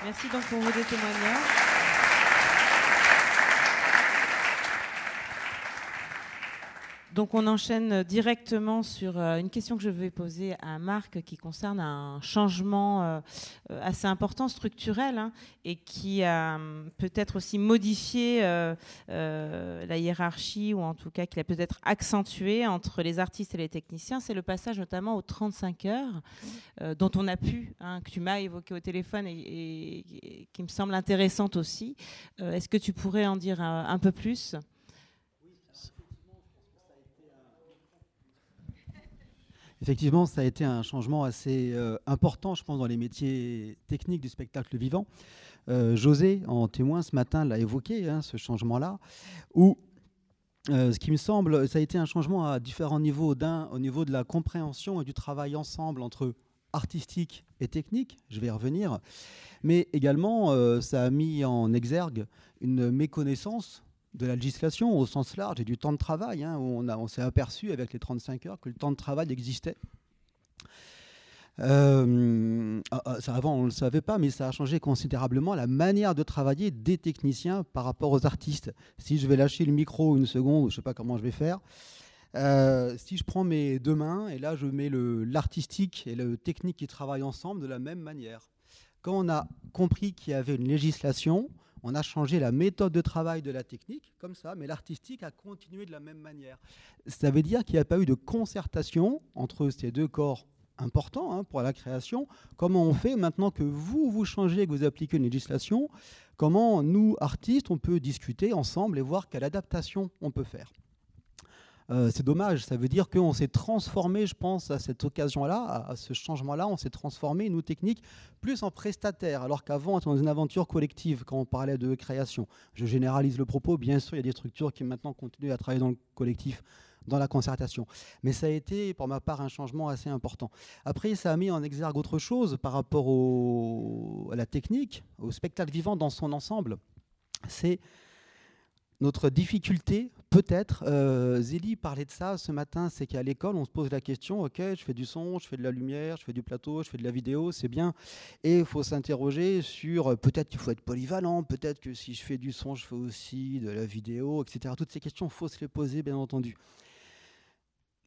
Merci donc pour vos témoignages. Donc on enchaîne directement sur euh, une question que je vais poser à Marc qui concerne un changement euh, assez important structurel hein, et qui a hum, peut-être aussi modifié euh, la hiérarchie ou en tout cas qui l'a peut-être accentué entre les artistes et les techniciens. C'est le passage notamment aux 35 heures dont on a pu, hein, que tu m'as évoqué au téléphone et, qui me semble intéressante aussi. Est-ce que tu pourrais en dire un peu plus? Effectivement, ça a été un changement assez euh, important, je pense, dans les métiers techniques du spectacle vivant. Euh, José, en témoin ce matin, l'a évoqué, hein, ce changement-là, où euh, ce qui me semble, ça a été un changement à différents niveaux. D'un, au niveau de la compréhension et du travail ensemble entre artistique et technique, je vais y revenir, mais également, ça a mis en exergue une méconnaissance de la législation au sens large et du temps de travail, hein, on, s'est aperçu avec les 35 heures que le temps de travail existait. Euh, ah, ah, avant, on ne le savait pas, mais ça a changé considérablement la manière de travailler des techniciens par rapport aux artistes. Si je vais lâcher le micro une seconde, je ne sais pas comment je vais faire. Euh, si je prends mes deux mains et là je mets l'artistique et le technique qui travaillent ensemble de la même manière. Quand on a compris qu'il y avait une législation, on a changé la méthode de travail de la technique, comme ça, mais l'artistique a continué de la même manière. Ça veut dire qu'il n'y a pas eu de concertation entre ces deux corps importants hein, pour la création. Comment on fait maintenant que vous, vous changez, que vous appliquez une législation? Comment nous, artistes, on peut discuter ensemble et voir quelle adaptation on peut faire? Euh, c'est dommage. Ça veut dire qu'on s'est transformé, je pense, à cette occasion-là, à, ce changement-là, on s'est transformé, nous, techniques, plus en prestataires, alors qu'avant, on était dans une aventure collective quand on parlait de création. Je généralise le propos. Bien sûr, il y a des structures qui maintenant continuent à travailler dans le collectif dans la concertation. Mais ça a été, pour ma part, un changement assez important. Après, ça a mis en exergue autre chose par rapport à la technique, au spectacle vivant dans son ensemble. C'est notre difficulté, peut-être, euh, Zélie parlait de ça ce matin, c'est qu'à l'école, on se pose la question, ok, je fais du son, je fais de la lumière, je fais du plateau, je fais de la vidéo, c'est bien. Et il faut s'interroger sur, euh, peut-être qu'il faut être polyvalent, peut-être que si je fais du son, je fais aussi de la vidéo, etc. Toutes ces questions, il faut se les poser, bien entendu.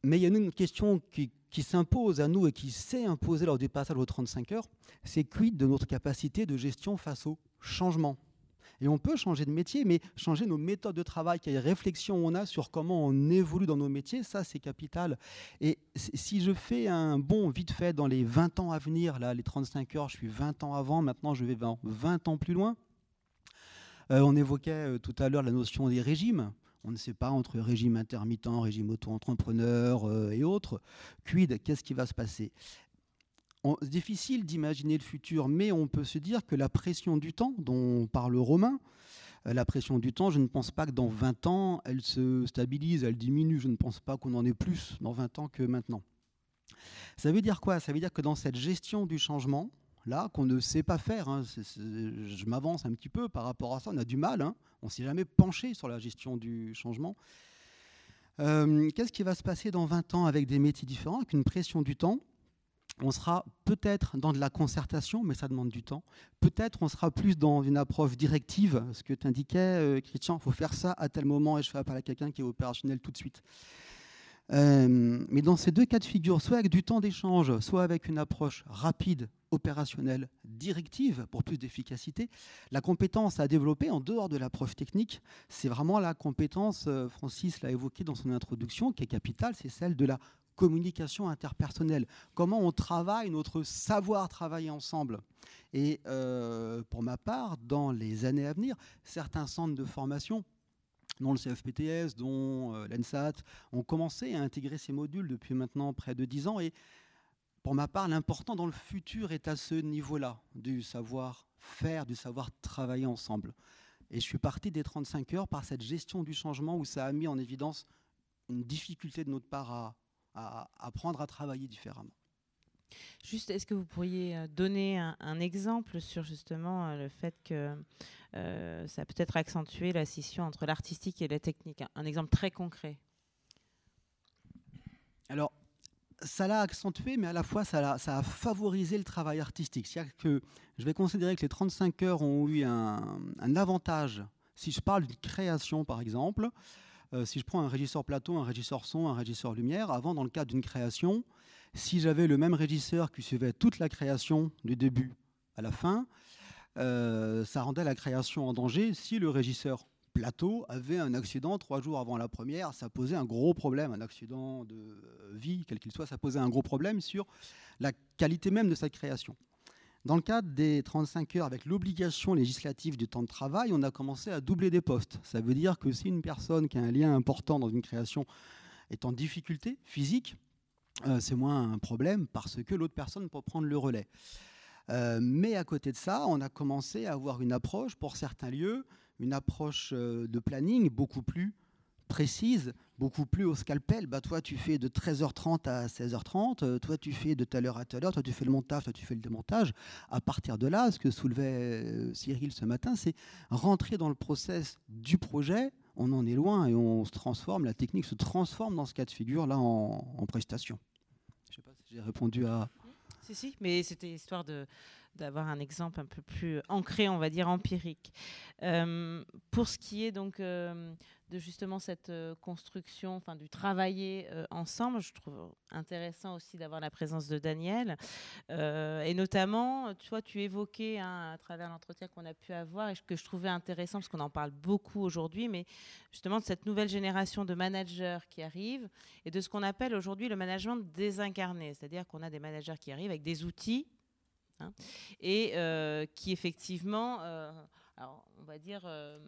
Mais il y a une question qui, qui s'impose à nous et qui s'est imposée lors du passage aux 35 heures, c'est quid de notre capacité de gestion face au changement? Et on peut changer de métier, mais changer nos méthodes de travail, quelle réflexion on a sur comment on évolue dans nos métiers, ça c'est capital. Et si je fais un bond vite fait dans les 20 ans à venir, là les 35 heures, je suis 20 ans avant, maintenant je vais 20 ans plus loin. Euh, on évoquait euh, tout à l'heure la notion des régimes. On ne sait pas entre régime intermittent, régime auto-entrepreneur euh, et autres. Quid, qu'est-ce qui va se passer? C'est difficile d'imaginer le futur, mais on peut se dire que la pression du temps, dont parle Romain, euh, la pression du temps, je ne pense pas que dans 20 ans, elle se stabilise, elle diminue. Je ne pense pas qu'on en ait plus dans 20 ans que maintenant. Ça veut dire quoi? Ça veut dire que dans cette gestion du changement, là, qu'on ne sait pas faire, hein, je m'avance un petit peu par rapport à ça, on a du mal, hein, on ne s'est jamais penché sur la gestion du changement. Euh, qu'est-ce qui va se passer dans 20 ans avec des métiers différents, avec une pression du temps on sera peut-être dans de la concertation, mais ça demande du temps. Peut-être on sera plus dans une approche directive, ce que tu indiquais, euh, Christian, il faut faire ça à tel moment et je fais appel à quelqu'un qui est opérationnel tout de suite. Euh, mais dans ces deux cas de figure, soit avec du temps d'échange, soit avec une approche rapide opérationnelle directive pour plus d'efficacité. La compétence à développer en dehors de la preuve technique, c'est vraiment la compétence, euh, Francis l'a évoqué dans son introduction, qui est capitale, c'est celle de la communication interpersonnelle. Comment on travaille notre savoir travailler ensemble. Et euh, pour ma part, dans les années à venir, certains centres de formation dont le CFPTS, dont euh, l'ENSAT, ont commencé à intégrer ces modules depuis maintenant près de 10 ans. Et pour ma part, l'important dans le futur est à ce niveau-là, du savoir-faire, du savoir travailler ensemble. Et je suis parti des 35 heures par cette gestion du changement où ça a mis en évidence une difficulté de notre part à, apprendre à travailler différemment. Juste, est-ce que vous pourriez euh, donner un, exemple sur justement euh, le fait que euh, ça a peut-être accentué la scission entre l'artistique et la technique un, exemple très concret? Alors, ça l'a accentué, mais à la fois, ça a, ça a favorisé le travail artistique. C'est-à-dire que je vais considérer que les 35 heures ont eu un, avantage. Si je parle d'une création, par exemple, si je prends un régisseur plateau, un régisseur son, un régisseur lumière, avant, dans le cadre d'une création, si j'avais le même régisseur qui suivait toute la création du début à la fin, euh, ça rendait la création en danger. Si le régisseur plateau avait un accident trois jours avant la première, ça posait un gros problème, un accident de vie, quel qu'il soit, ça posait un gros problème sur la qualité même de sa création. Dans le cadre des 35 heures, avec l'obligation législative du temps de travail, on a commencé à doubler des postes. Ça veut dire que si une personne qui a un lien important dans une création est en difficulté physique, euh, c'est moins un problème parce que l'autre personne peut prendre le relais. Euh, mais à côté de ça, on a commencé à avoir une approche pour certains lieux, une approche euh, de planning beaucoup plus précise, beaucoup plus au scalpel. Bah, toi, tu fais de 13h30 à 16h30, toi, tu fais de telle heure à telle heure, toi, tu fais le montage, toi, tu fais le démontage. À partir de là, ce que soulevait Cyril ce matin, c'est rentrer dans le process du projet. On en est loin et on se transforme, la technique se transforme dans ce cas de figure-là en, en prestation. Je sais pas si j'ai répondu à, si, si, mais c'était histoire d'avoir un exemple un peu plus ancré, on va dire empirique. Euh, pour ce qui est donc euh, de justement cette euh, construction, enfin du travailler ensemble, je trouve intéressant aussi d'avoir la présence de Daniel. et notamment, tu tu évoquais hein, à travers l'entretien qu'on a pu avoir et que je trouvais intéressant parce qu'on en parle beaucoup aujourd'hui, mais justement de cette nouvelle génération de managers qui arrivent et de ce qu'on appelle aujourd'hui le management désincarné, c'est-à-dire qu'on a des managers qui arrivent avec des outils Hein, et euh, qui effectivement, euh, on va dire, euh,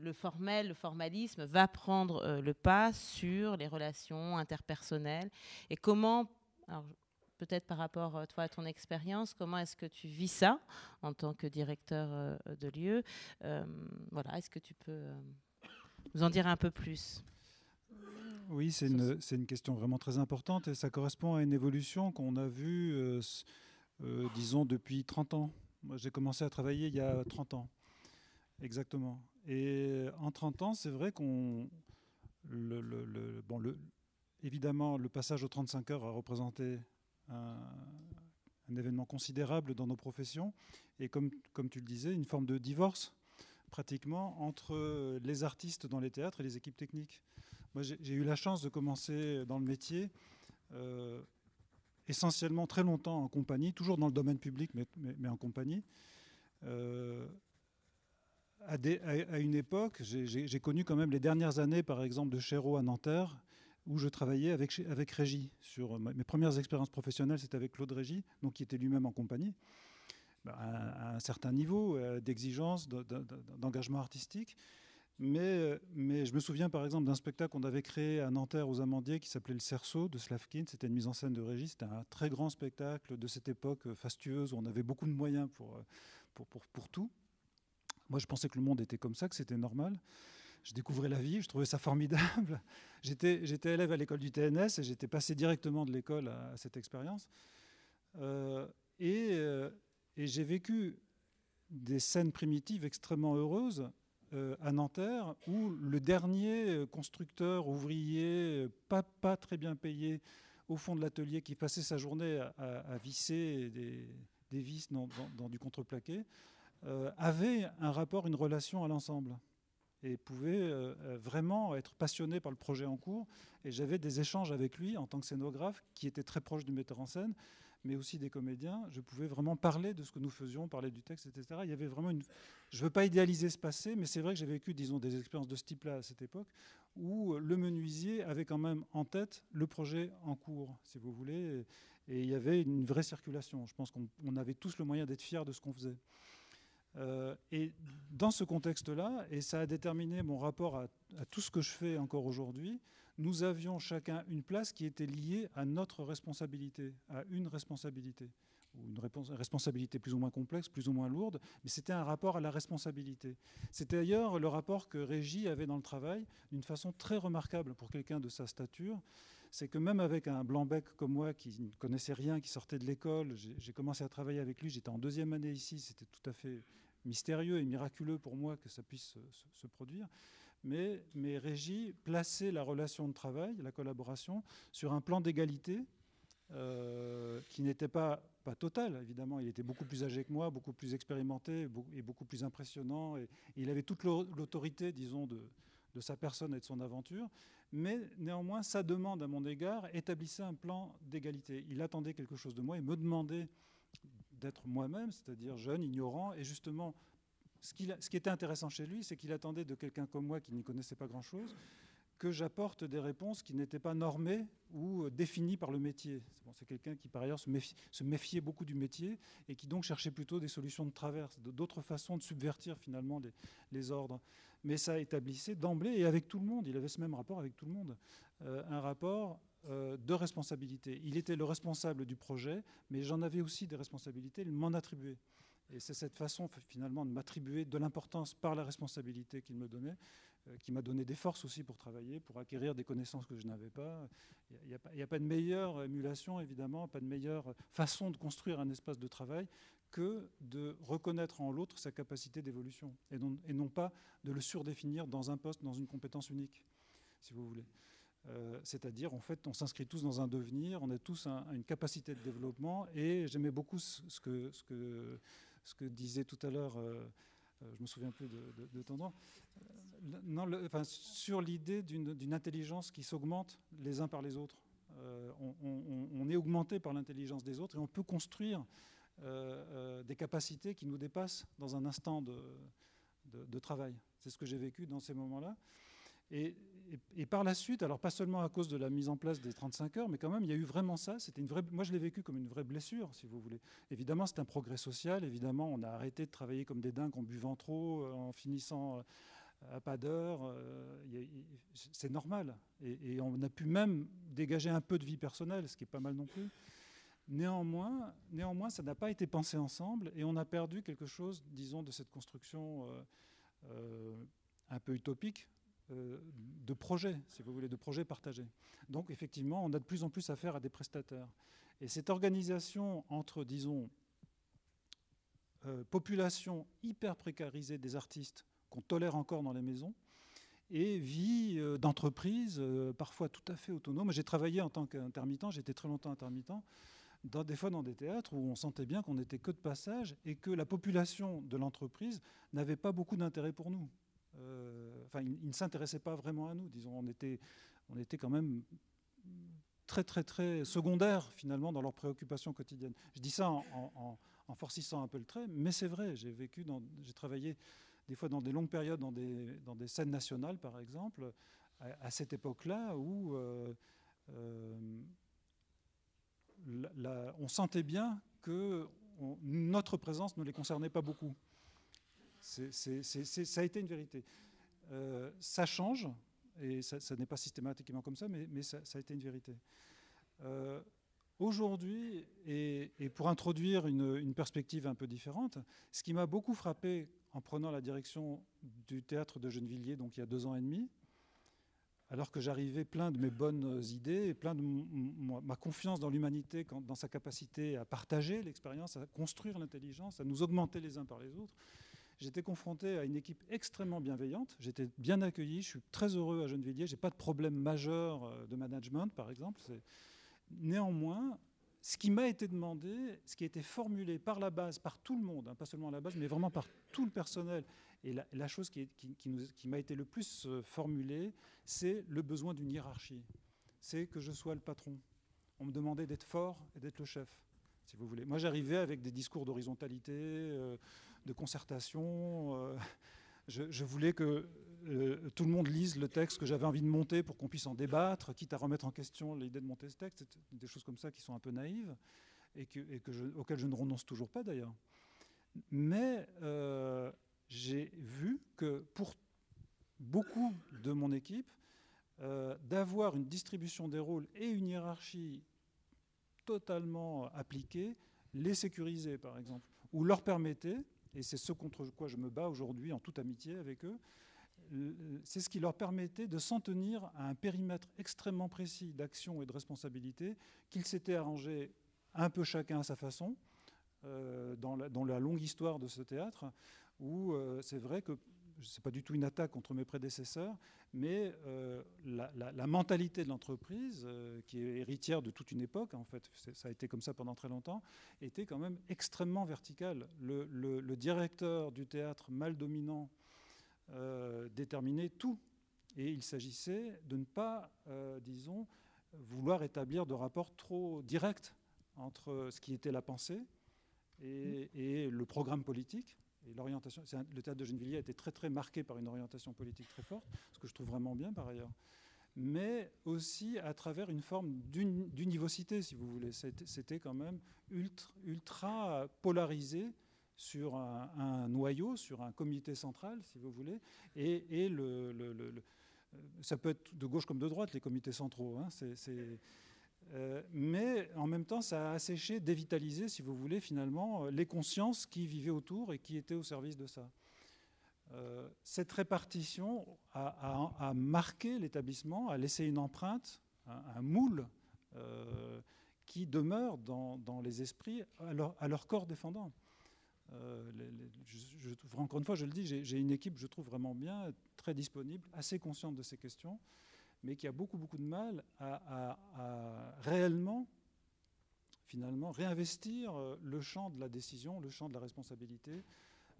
le, formel, le formalisme va prendre le pas sur les relations interpersonnelles. Et comment, peut-être par rapport toi, à ton expérience, comment est-ce que tu vis ça en tant que directeur de lieu? Voilà, est-ce que tu peux nous en dire un peu plus? Oui, c'est une, une, question vraiment très importante et ça correspond à une évolution qu'on a vue euh, disons depuis 30 ans. Moi, j'ai commencé à travailler il y a 30 ans, exactement. Et en 30 ans, c'est vrai qu'on. Le, bon, le, évidemment, le passage aux 35 heures a représenté un, événement considérable dans nos professions. Et comme, tu le disais, une forme de divorce, pratiquement, entre les artistes dans les théâtres et les équipes techniques. Moi, j'ai eu la chance de commencer dans le métier. Euh, essentiellement très longtemps en compagnie, toujours dans le domaine public, mais, en compagnie. Euh, à, une époque, j'ai connu quand même les dernières années, par exemple, de Chéreau à Nanterre, où je travaillais avec, avec Régie. Sur mes premières expériences professionnelles, c'était avec Claude Régie, donc qui était lui-même en compagnie, bah, à, un certain niveau euh, d'exigence, d'engagement artistique. Mais, mais, je me souviens par exemple d'un spectacle qu'on avait créé à Nanterre aux Amandiers qui s'appelait Le Cerceau de Slavkin. C'était une mise en scène de Régis. C'était un très grand spectacle de cette époque fastueuse où on avait beaucoup de moyens pour, pour, pour, pour tout. Moi, je pensais que le monde était comme ça, que c'était normal. Je découvrais la vie, je trouvais ça formidable. J'étais, élève à l'école du TNS et j'étais passé directement de l'école à, cette expérience. Euh, et, euh, et j'ai vécu des scènes primitives extrêmement heureuses euh, à Nanterre, où le dernier constructeur ouvrier, pas très bien payé, au fond de l'atelier, qui passait sa journée à, visser des, vis dans, du contreplaqué, avait un rapport, une relation à l'ensemble et pouvait vraiment être passionné par le projet en cours. Et j'avais des échanges avec lui en tant que scénographe qui était très proche du metteur en scène, mais aussi des comédiens, je pouvais vraiment parler de ce que nous faisions, parler du texte, etc. Il y avait vraiment une... Je ne veux pas idéaliser ce passé, mais c'est vrai que j'ai vécu, disons, des expériences de ce type-là à cette époque, où le menuisier avait quand même en tête le projet en cours, si vous voulez, et il y avait une vraie circulation. Je pense qu'on avait tous le moyen d'être fiers de ce qu'on faisait. Euh, et dans ce contexte-là, et ça a déterminé mon rapport à, tout ce que je fais encore aujourd'hui, nous avions chacun une place qui était liée à notre responsabilité, à une responsabilité, ou une responsabilité plus ou moins complexe, plus ou moins lourde, mais c'était un rapport à la responsabilité. C'était d'ailleurs le rapport que Régis avait dans le travail, d'une façon très remarquable pour quelqu'un de sa stature c'est que même avec un blanc-bec comme moi qui ne connaissait rien, qui sortait de l'école, j'ai commencé à travailler avec lui, j'étais en deuxième année ici, c'était tout à fait mystérieux et miraculeux pour moi que ça puisse se, produire. Mais, mais Régis plaçait la relation de travail, la collaboration, sur un plan d'égalité euh, qui n'était pas, total, évidemment. Il était beaucoup plus âgé que moi, beaucoup plus expérimenté et beaucoup plus impressionnant. Et, il avait toute l'autorité, disons, de sa personne et de son aventure mais néanmoins, sa demande à mon égard établissait un plan d'égalité. Il attendait quelque chose de moi et me demandait d'être moi-même, c'est-à-dire jeune, ignorant, et justement, ce qui, était intéressant chez lui, c'est qu'il attendait de quelqu'un comme moi qui n'y connaissait pas grand-chose, que j'apporte des réponses qui n'étaient pas normées ou définies par le métier. c'est quelqu'un qui, par ailleurs, se, méfiait beaucoup du métier et qui donc cherchait plutôt des solutions de traverse, d'autres façons de subvertir finalement les ordres mais ça établissait d'emblée, et avec tout le monde, il avait ce même rapport avec tout le monde, euh, un rapport euh, de responsabilité. Il était le responsable du projet, mais j'en avais aussi des responsabilités, il m'en attribuait. Et c'est cette façon finalement de m'attribuer de l'importance par la responsabilité qu'il me donnait, qui m'a donné des forces aussi pour travailler, pour acquérir des connaissances que je n'avais pas. Il n'y a, pas de meilleure émulation, évidemment, pas de meilleure façon de construire un espace de travail que de reconnaître en l'autre sa capacité d'évolution et non, pas de le surdéfinir dans un poste, dans une compétence unique, si vous voulez. Euh, c'est-à-dire, en fait, on s'inscrit tous dans un devenir, on a tous une capacité de développement et j'aimais beaucoup ce, que, disait tout à l'heure, euh, euh, je me souviens plus de, de, ton nom, non, enfin, sur l'idée d'une intelligence qui s'augmente les uns par les autres. On, on, est augmenté par l'intelligence des autres et on peut construire euh, euh, des capacités qui nous dépassent dans un instant de, de, travail. C'est ce que j'ai vécu dans ces moments-là. Et, et, par la suite, alors pas seulement à cause de la mise en place des 35 heures, mais quand même, il y a eu vraiment ça. C'était une vraie, moi, je l'ai vécu comme une vraie blessure, si vous voulez. Évidemment, c'est un progrès social. Évidemment, on a arrêté de travailler comme des dingues en buvant trop, euh, en finissant à pas d'heure. C'est normal. Et, on a pu même dégager un peu de vie personnelle, ce qui est pas mal non plus. Néanmoins, néanmoins, ça n'a pas été pensé ensemble et on a perdu quelque chose, disons, de cette construction euh, euh, un peu utopique euh, de projet, si vous voulez, de projet partagé. Donc, effectivement, on a de plus en plus affaire à des prestataires. Et cette organisation entre, disons, population hyper précarisée des artistes qu'on tolère encore dans les maisons, et vie d'entreprise, parfois tout à fait autonome. J'ai travaillé en tant qu'intermittent, j'étais très longtemps intermittent dans, des fois dans des théâtres où on sentait bien qu'on n'était que de passage et que la population de l'entreprise n'avait pas beaucoup d'intérêt pour nous. Euh, enfin, ils, ne s'intéressaient pas vraiment à nous, disons. On était, on était quand même très, très, très secondaires, finalement, dans leurs préoccupations quotidiennes. Je dis ça en, en, forcissant un peu le trait, mais c'est vrai. J'ai vécu, j'ai travaillé des fois dans des longues périodes dans des, dans des scènes nationales, par exemple, à, cette époque-là où euh, euh, on sentait bien que notre présence ne les concernait pas beaucoup. Ça a été une vérité. Euh, ça change, et ça, n'est pas systématiquement comme ça, mais, ça, a été une vérité. Euh, aujourd'hui, et, pour introduire une, perspective un peu différente, ce qui m'a beaucoup frappé en prenant la direction du théâtre de Gennevilliers, donc il y a deux ans et demi, alors que j'arrivais plein de mes bonnes idées, et plein de ma confiance dans l'humanité, dans sa capacité à partager l'expérience, à construire l'intelligence, à nous augmenter les uns par les autres. J'étais confronté à une équipe extrêmement bienveillante. J'étais bien accueilli. Je suis très heureux à Gennevilliers. J'ai pas de problème majeur euh, de management, par exemple. Néanmoins, ce qui m'a été demandé, ce qui a été formulé par la base, par tout le monde, hein, pas seulement la base, mais vraiment par tout le personnel, et la, chose qui, m'a été le plus euh, formulée, c'est le besoin d'une hiérarchie. C'est que je sois le patron. On me demandait d'être fort et d'être le chef. si vous voulez. Moi, j'arrivais avec des discours d'horizontalité, euh, de concertation. Euh, je, voulais que euh, tout le monde lise le texte que j'avais envie de monter pour qu'on puisse en débattre, quitte à remettre en question l'idée de monter ce texte. Des choses comme ça qui sont un peu naïves et, que, auxquelles je ne renonce toujours pas d'ailleurs. Mais j'ai vu que pour beaucoup de mon équipe, d'avoir une distribution des rôles et une hiérarchie totalement appliqués, les sécuriser par exemple, ou leur permettait, et c'est ce contre quoi je me bats aujourd'hui en toute amitié avec eux, c'est ce qui leur permettait de s'en tenir à un périmètre extrêmement précis d'action et de responsabilité qu'ils s'étaient arrangés un peu chacun à sa façon euh, dans, la, longue histoire de ce théâtre, où euh, c'est vrai que n'est pas du tout une attaque contre mes prédécesseurs, mais euh, la, mentalité de l'entreprise, euh, qui est héritière de toute une époque, en fait, ça a été comme ça pendant très longtemps, était quand même extrêmement verticale. Le, directeur du théâtre mal dominant euh, déterminait tout. Et il s'agissait de ne pas, disons, vouloir établir de rapport trop direct entre ce qui était la pensée et le programme politique l'orientation, le théâtre de Gennevilliers a été très très marqué par une orientation politique très forte, ce que je trouve vraiment bien par ailleurs, mais aussi à travers une forme d'univocité, si vous voulez. C'était quand même ultra, polarisé sur un, noyau, sur un comité central, si vous voulez, et, ça peut être de gauche comme de droite, les comités centraux. Hein, euh, mais en même temps, ça a asséché, dévitalisé, si vous voulez, finalement, euh, les consciences qui vivaient autour et qui étaient au service de ça. Euh, cette répartition a, marqué l'établissement, a laissé une empreinte, un, moule qui demeure dans, les esprits à leur, corps défendant. encore une fois, je le dis, j'ai une équipe, je trouve vraiment bien, très disponible, assez consciente de ces questions mais qui a beaucoup, beaucoup de mal à, réellement, finalement, réinvestir euh, le champ de la décision, le champ de la responsabilité,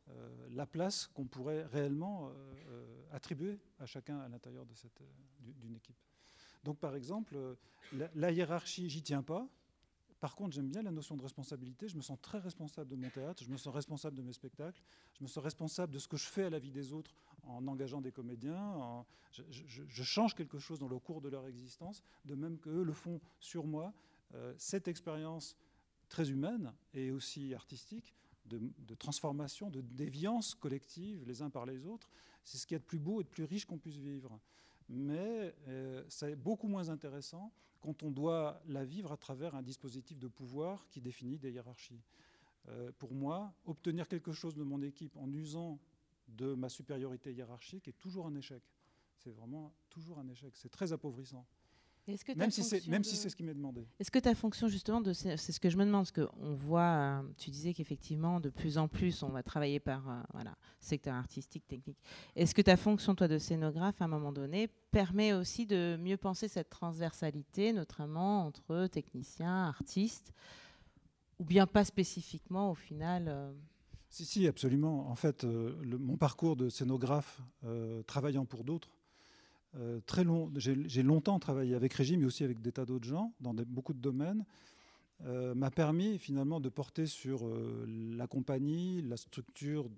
euh, la place qu'on pourrait réellement euh, attribuer à chacun à l'intérieur d'une équipe. Donc, par exemple, la, la hiérarchie, j'y tiens pas. Par contre, j'aime bien la notion de responsabilité. Je me sens très responsable de mon théâtre, je me sens responsable de mes spectacles, je me sens responsable de ce que je fais à la vie des autres en engageant des comédiens. je, change quelque chose dans le cours de leur existence, de même qu'eux le font sur moi. Euh, cette expérience très humaine et aussi artistique de, transformation, de déviance collective les uns par les autres, c'est ce qui est de plus beau et de plus riche qu'on puisse vivre. Mais euh, c'est beaucoup moins intéressant quand on doit la vivre à travers un dispositif de pouvoir qui définit des hiérarchies. Euh, pour moi, obtenir quelque chose de mon équipe en usant de ma supériorité hiérarchique est toujours un échec. C'est vraiment toujours un échec. C'est très appauvrissant. Même si c'est même si c'est ce qui m'est demandé. Est-ce que ta fonction justement de c'est ce que je me demande parce qu'on voit euh, tu disais qu'effectivement de plus en plus on va travailler par euh, voilà secteur artistique technique. Est-ce que ta fonction toi de scénographe à un moment donné permet aussi de mieux penser cette transversalité notamment entre techniciens, artistes ou bien pas spécifiquement au final euh, si, si, absolument. En fait, euh, mon parcours de scénographe travaillant pour d'autres, euh, très long, j'ai longtemps travaillé avec Régime, mais aussi avec des tas d'autres gens dans beaucoup de domaines, m'a permis finalement de porter sur la compagnie, la structure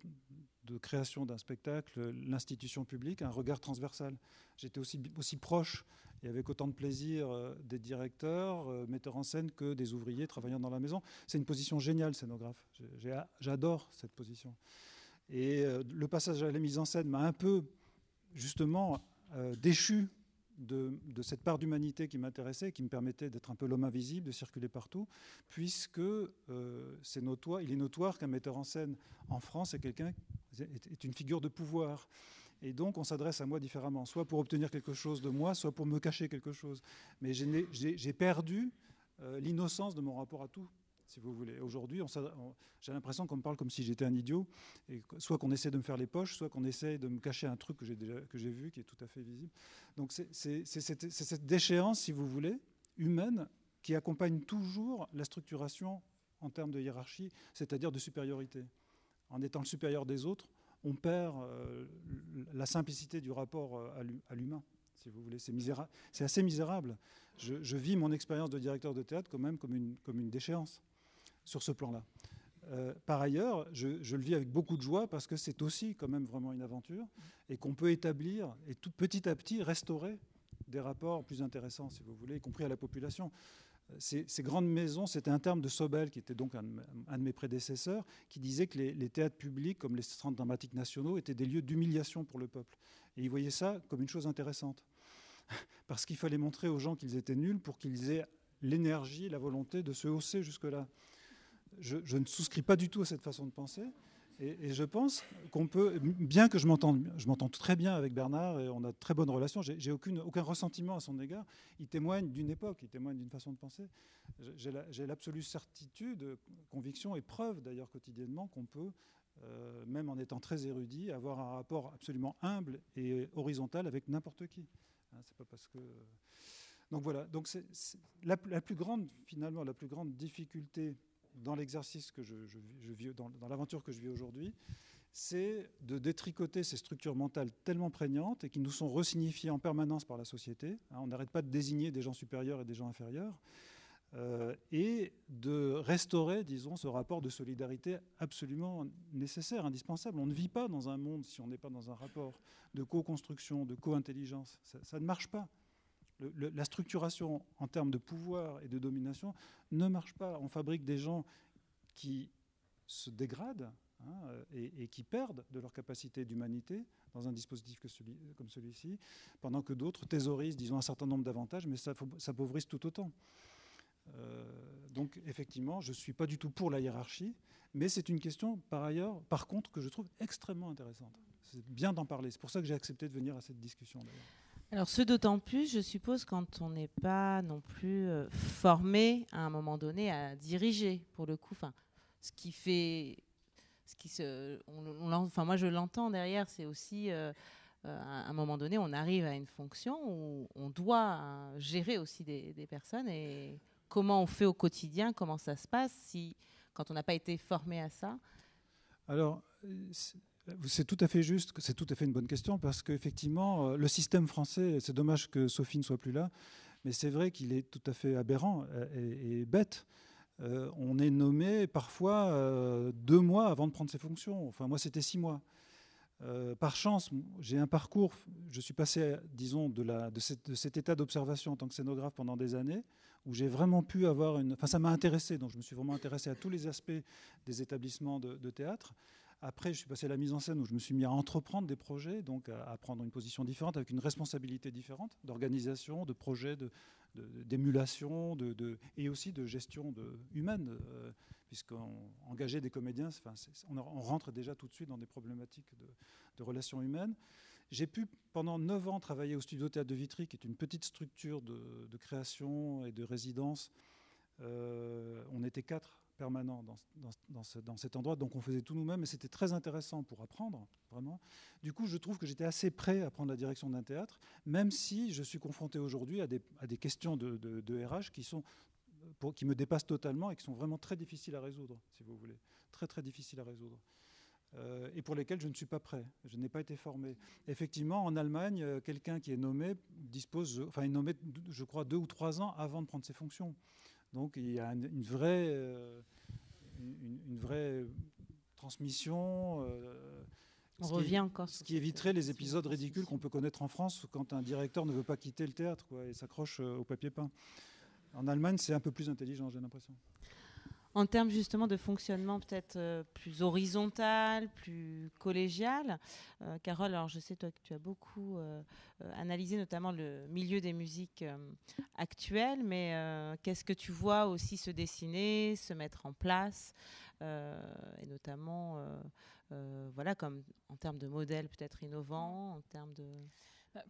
de création d'un spectacle, l'institution publique, un regard transversal. J'étais aussi, proche et avec autant de plaisir euh, des directeurs, euh, metteurs en scène que des ouvriers travaillant dans la maison. C'est une position géniale, scénographe. J'adore cette position. Et euh, le passage à la mise en scène m'a un peu, justement, déchu de, cette part d'humanité qui m'intéressait, qui me permettait d'être un peu l'homme invisible, de circuler partout, puisque c'est notoire, il est notoire qu'un metteur en scène en France est quelqu'un est une figure de pouvoir. Et donc, on s'adresse à moi différemment, soit pour obtenir quelque chose de moi, soit pour me cacher quelque chose. Mais j'ai perdu euh, l'innocence de mon rapport à tout, Aujourd'hui, j'ai l'impression qu'on me parle comme si j'étais un idiot, soit qu'on essaie de me faire les poches, soit qu'on essaie de me cacher un truc que j'ai vu, qui est tout à fait visible. Donc, c'est cette, déchéance, si vous voulez, humaine, qui accompagne toujours la structuration en termes de hiérarchie, c'est-à-dire de supériorité. En étant le supérieur des autres, on perd euh, la simplicité du rapport euh, à l'humain, si vous voulez. C'est assez misérable. Je, vis mon expérience de directeur de théâtre quand même comme une déchéance. Sur ce plan-là. Euh, par ailleurs, je, le vis avec beaucoup de joie parce que c'est aussi quand même vraiment une aventure et qu'on peut établir et petit à petit restaurer des rapports plus intéressants, si vous voulez, y compris à la population. Ces, ces grandes maisons, c'était un terme de Sobel, qui était donc un, de mes prédécesseurs, qui disait que les, théâtres publics, comme les centres dramatiques nationaux, étaient des lieux d'humiliation pour le peuple. Et il voyait ça comme une chose intéressante. Parce qu'il fallait montrer aux gens qu'ils étaient nuls pour qu'ils aient l'énergie, la volonté de se hausser jusque-là. Je, ne souscris pas du tout à cette façon de penser. Et, je pense qu'on peut, bien que je m'entende, je m'entends très bien avec Bernard et on a de très bonnes relations, j'ai aucun ressentiment à son égard. Il témoigne d'une époque, il témoigne d'une façon de penser. J'ai l'absolue certitude, conviction et preuve d'ailleurs quotidiennement qu'on peut, euh, même en étant très érudit, avoir un rapport absolument humble et horizontal avec n'importe qui. Hein, C'est pas parce que donc voilà. Donc c'est la, plus grande finalement la plus grande difficulté dans l'exercice que je, vis, dans, l'aventure que je vis aujourd'hui, c'est de détricoter ces structures mentales tellement prégnantes et qui nous sont resignifiées en permanence par la société. Hein, on n'arrête pas de désigner des gens supérieurs et des gens inférieurs. Euh, et de restaurer, disons, ce rapport de solidarité absolument nécessaire, indispensable. On ne vit pas dans un monde si on n'est pas dans un rapport de co-construction, de co-intelligence. Ça, ne marche pas. La structuration en termes de pouvoir et de domination ne marche pas. On fabrique des gens qui se dégradent hein, et, et, qui perdent de leur capacité d'humanité dans un dispositif celui, comme celui-ci, pendant que d'autres thésaurisent, disons, un certain nombre d'avantages, mais s'appauvrissent tout autant. Euh, donc effectivement, je ne suis pas du tout pour la hiérarchie, mais c'est une question par ailleurs, par contre, que je trouve extrêmement intéressante. C'est bien d'en parler. C'est pour ça que j'ai accepté de venir à cette discussion. Alors ce d'autant plus, je suppose, quand on n'est pas non plus euh, formé à un moment donné à diriger, pour le coup. Enfin, ce qui fait, ce qui se, enfin moi je l'entends derrière, c'est aussi euh, euh, à un moment donné, on arrive à une fonction où on doit gérer aussi des, des personnes et comment on fait au quotidien, comment ça se passe si, quand on n'a pas été formé à ça? Alors, c'est tout à fait juste, c'est tout à fait une bonne question parce qu'effectivement, euh, le système français, c'est dommage que Sophie ne soit plus là, mais c'est vrai qu'il est tout à fait aberrant et, et bête. Euh, on est nommé parfois euh, deux mois avant de prendre ses fonctions. Enfin, moi, c'était six mois. Euh, par chance, j'ai un parcours, je suis passé, disons, de, cet état d'observation en tant que scénographe pendant des années, où j'ai vraiment pu avoir une... Enfin, ça m'a intéressé, donc je me suis vraiment intéressé à tous les aspects des établissements de, théâtre. Après, je suis passé à la mise en scène, où je me suis mis à entreprendre des projets, donc à, prendre une position différente, avec une responsabilité différente d'organisation, de projet, d'émulation, et aussi de gestion humaine. Euh, puisqu'engager des comédiens, enfin, on, rentre déjà tout de suite dans des problématiques de, relations humaines. J'ai pu pendant neuf ans travailler au Studio Théâtre de Vitry, qui est une petite structure de, de création et de résidence. Euh, on était quatre permanents dans, dans, dans, ce, dans, cet endroit, donc on faisait tout nous-mêmes, et c'était très intéressant pour apprendre, vraiment. Du coup, je trouve que j'étais assez prêt à prendre la direction d'un théâtre, même si je suis confronté aujourd'hui à des, questions de, de, RH qui sont pour, qui me dépassent totalement et qui sont vraiment très difficiles à résoudre, si vous voulez. Très, très difficiles à résoudre. Euh, et pour lesquels je ne suis pas prêt. Je n'ai pas été formé. Effectivement, en Allemagne, euh, quelqu'un qui est nommé dispose, enfin, est nommé, je crois, deux ou trois ans avant de prendre ses fonctions. Donc, il y a une, vraie, euh, une, une, vraie transmission. Euh, on revient qui, encore. Ce qui éviterait les épisodes ridicules qu'on peut connaître en France quand un directeur ne veut pas quitter le théâtre quoi, et s'accroche au papier peint. En Allemagne, c'est un peu plus intelligent, j'ai l'impression. En termes justement de fonctionnement peut-être euh, plus horizontal, plus collégial, euh, Carole, alors je sais toi que tu as beaucoup euh, analysé notamment le milieu des musiques actuelles, mais qu'est-ce que tu vois aussi se dessiner, se mettre en place, et notamment voilà comme en termes de modèles peut-être innovants, en termes de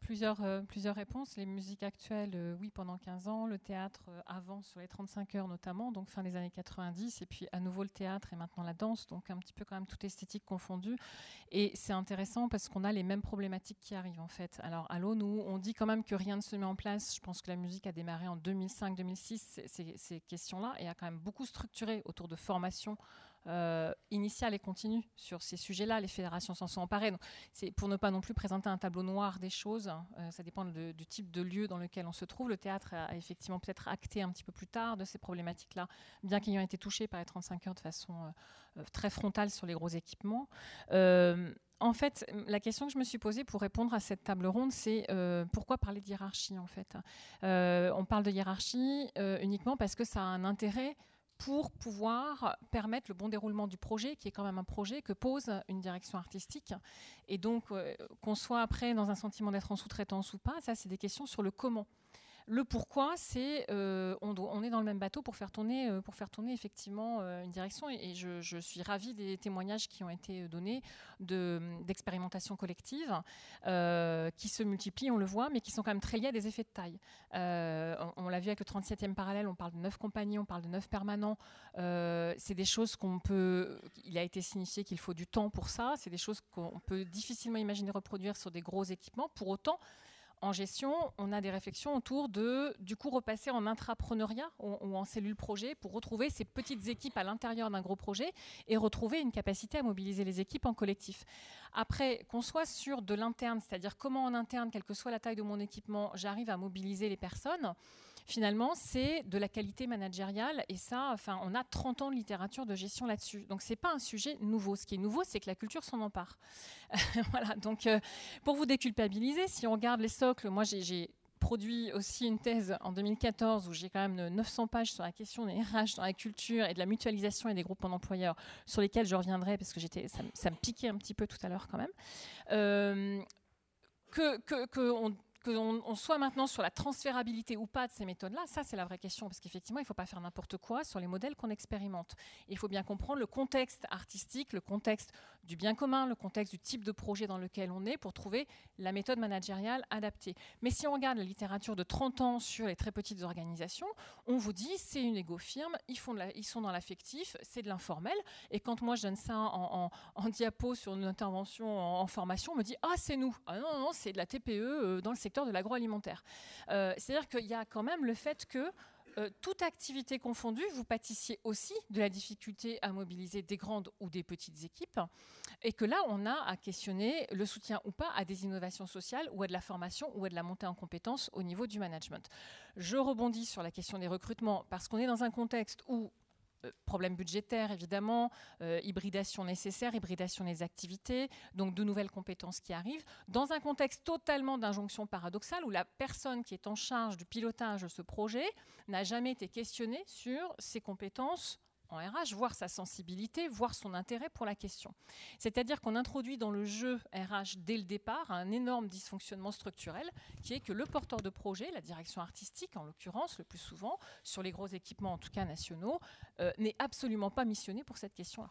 Plusieurs, euh, plusieurs réponses. Les musiques actuelles, euh, oui, pendant 15 ans. Le théâtre euh, avant, sur les 35 heures notamment, donc fin des années 90. Et puis à nouveau le théâtre et maintenant la danse, donc un petit peu quand même toute esthétique confondue. Et c'est intéressant parce qu'on a les mêmes problématiques qui arrivent en fait. Alors à l'eau, nous, on dit quand même que rien ne se met en place. Je pense que la musique a démarré en 2005-2006, ces, ces questions-là, et a quand même beaucoup structuré autour de formation euh, et continue sur ces sujets-là. Les fédérations s'en sont emparées. C'est pour ne pas non plus présenter un tableau noir des choses. Hein. Euh, ça dépend du type de lieu dans lequel on se trouve. Le théâtre a, effectivement peut-être acté un petit peu plus tard de ces problématiques-là, bien qu'ayant été touché par les 35 heures de façon très frontale sur les gros équipements en fait, la question que je me suis posée pour répondre à cette table ronde, c'est euh, pourquoi parler de hiérarchie en fait? Euh, On parle de hiérarchie euh, uniquement parce que ça a un intérêt pour pouvoir permettre le bon déroulement du projet, qui est quand même un projet que pose une direction artistique. Et donc, qu'on soit après dans un sentiment d'être en sous-traitance ou pas, ça, c'est des questions sur le comment. Le pourquoi, c'est euh, on, est dans le même bateau pour faire tourner, euh, pour faire tourner effectivement euh, une direction. Et, je, suis ravie des témoignages qui ont été donnés d'expérimentation collective, qui se multiplient, on le voit, mais qui sont quand même très liés à des effets de taille. on, l'a vu avec le 37e parallèle, on parle de neuf compagnies, on parle de neuf permanents. c'est des choses qu'on peut. Il a été signifié qu'il faut du temps pour ça. C'est des choses qu'on peut difficilement imaginer reproduire sur des gros équipements. Pour autant, en gestion, on a des réflexions autour de, du coup, repasser en intrapreneuriat ou, en cellule projet pour retrouver ces petites équipes à l'intérieur d'un gros projet et retrouver une capacité à mobiliser les équipes en collectif. Après, qu'on soit sur de l'interne, c'est-à-dire comment en interne, quelle que soit la taille de mon équipement, j'arrive à mobiliser les personnes, finalement, c'est de la qualité managériale. Et ça, enfin, on a 30 ans de littérature de gestion là-dessus. Donc, ce n'est pas un sujet nouveau. Ce qui est nouveau, c'est que la culture s'en empare. voilà. Donc, euh, pour vous déculpabiliser, si on regarde les socles, moi, j'ai produit aussi une thèse en 2014 où j'ai quand même 900 pages sur la question des RH dans la culture et de la mutualisation et des groupements d'employeurs sur lesquels je reviendrai parce que ça, me piquait un petit peu tout à l'heure quand même. Euh, que, que, que on, qu'on soit maintenant sur la transférabilité ou pas de ces méthodes-là, ça c'est la vraie question, parce qu'effectivement, il ne faut pas faire n'importe quoi sur les modèles qu'on expérimente. Il faut bien comprendre le contexte artistique, le contexte du bien commun, le contexte du type de projet dans lequel on est pour trouver la méthode managériale adaptée. Mais si on regarde la littérature de 30 ans sur les très petites organisations, on vous dit c'est une égo-firme, ils, sont dans l'affectif, c'est de l'informel. Et quand moi je donne ça en, diapo sur une intervention en, formation, on me dit ah c'est nous. Ah non, non, c'est de la TPE euh, dans le secteur de l'agroalimentaire. Euh, c'est-à-dire qu'il y a quand même le fait que euh, toute activité confondue, vous pâtissiez aussi de la difficulté à mobiliser des grandes ou des petites équipes, et que là, on a à questionner le soutien ou pas à des innovations sociales, ou à de la formation, ou à de la montée en compétences au niveau du management. Je rebondis sur la question des recrutements, parce qu'on est dans un contexte où euh, problème budgétaire évidemment, euh, hybridation nécessaire, hybridation des activités, donc de nouvelles compétences qui arrivent, dans un contexte totalement d'injonction paradoxale où la personne qui est en charge du pilotage de ce projet n'a jamais été questionnée sur ses compétences en RH, voir sa sensibilité, voir son intérêt pour la question. C'est-à-dire qu'on introduit dans le jeu RH dès le départ un énorme dysfonctionnement structurel qui est que le porteur de projet, la direction artistique en l'occurrence, le plus souvent, sur les gros équipements en tout cas nationaux, euh, n'est absolument pas missionné pour cette question-là.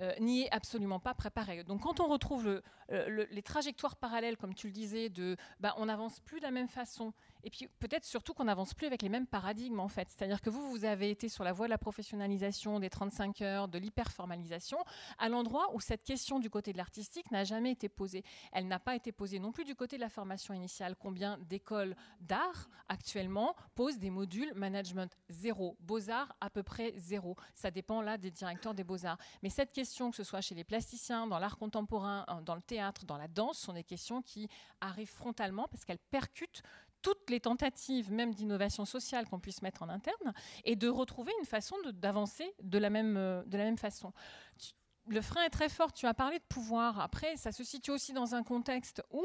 Euh, n'y est absolument pas préparé. Donc quand on retrouve les trajectoires parallèles, comme tu le disais, de bah, on n'avance plus de la même façon, et puis peut-être surtout qu'on n'avance plus avec les mêmes paradigmes en fait. C'est-à-dire que vous, vous avez été sur la voie de la professionnalisation, des 35 heures, de l'hyperformalisation, à l'endroit où cette question du côté de l'artistique n'a jamais été posée. Elle n'a pas été posée non plus du côté de la formation initiale. Combien d'écoles d'art actuellement posent des modules management zéro, beaux-arts à peu près zéro. Ça dépend là des directeurs des beaux-arts. Mais cette question, que ce soit chez les plasticiens, dans l'art contemporain, dans le théâtre, dans la danse, sont des questions qui arrivent frontalement parce qu'elles percutent toutes les tentatives, même d'innovation sociale qu'on puisse mettre en interne, et de retrouver une façon d'avancer de, la même, euh, de la même façon. le frein est très fort, tu as parlé de pouvoir. Après, ça se situe aussi dans un contexte où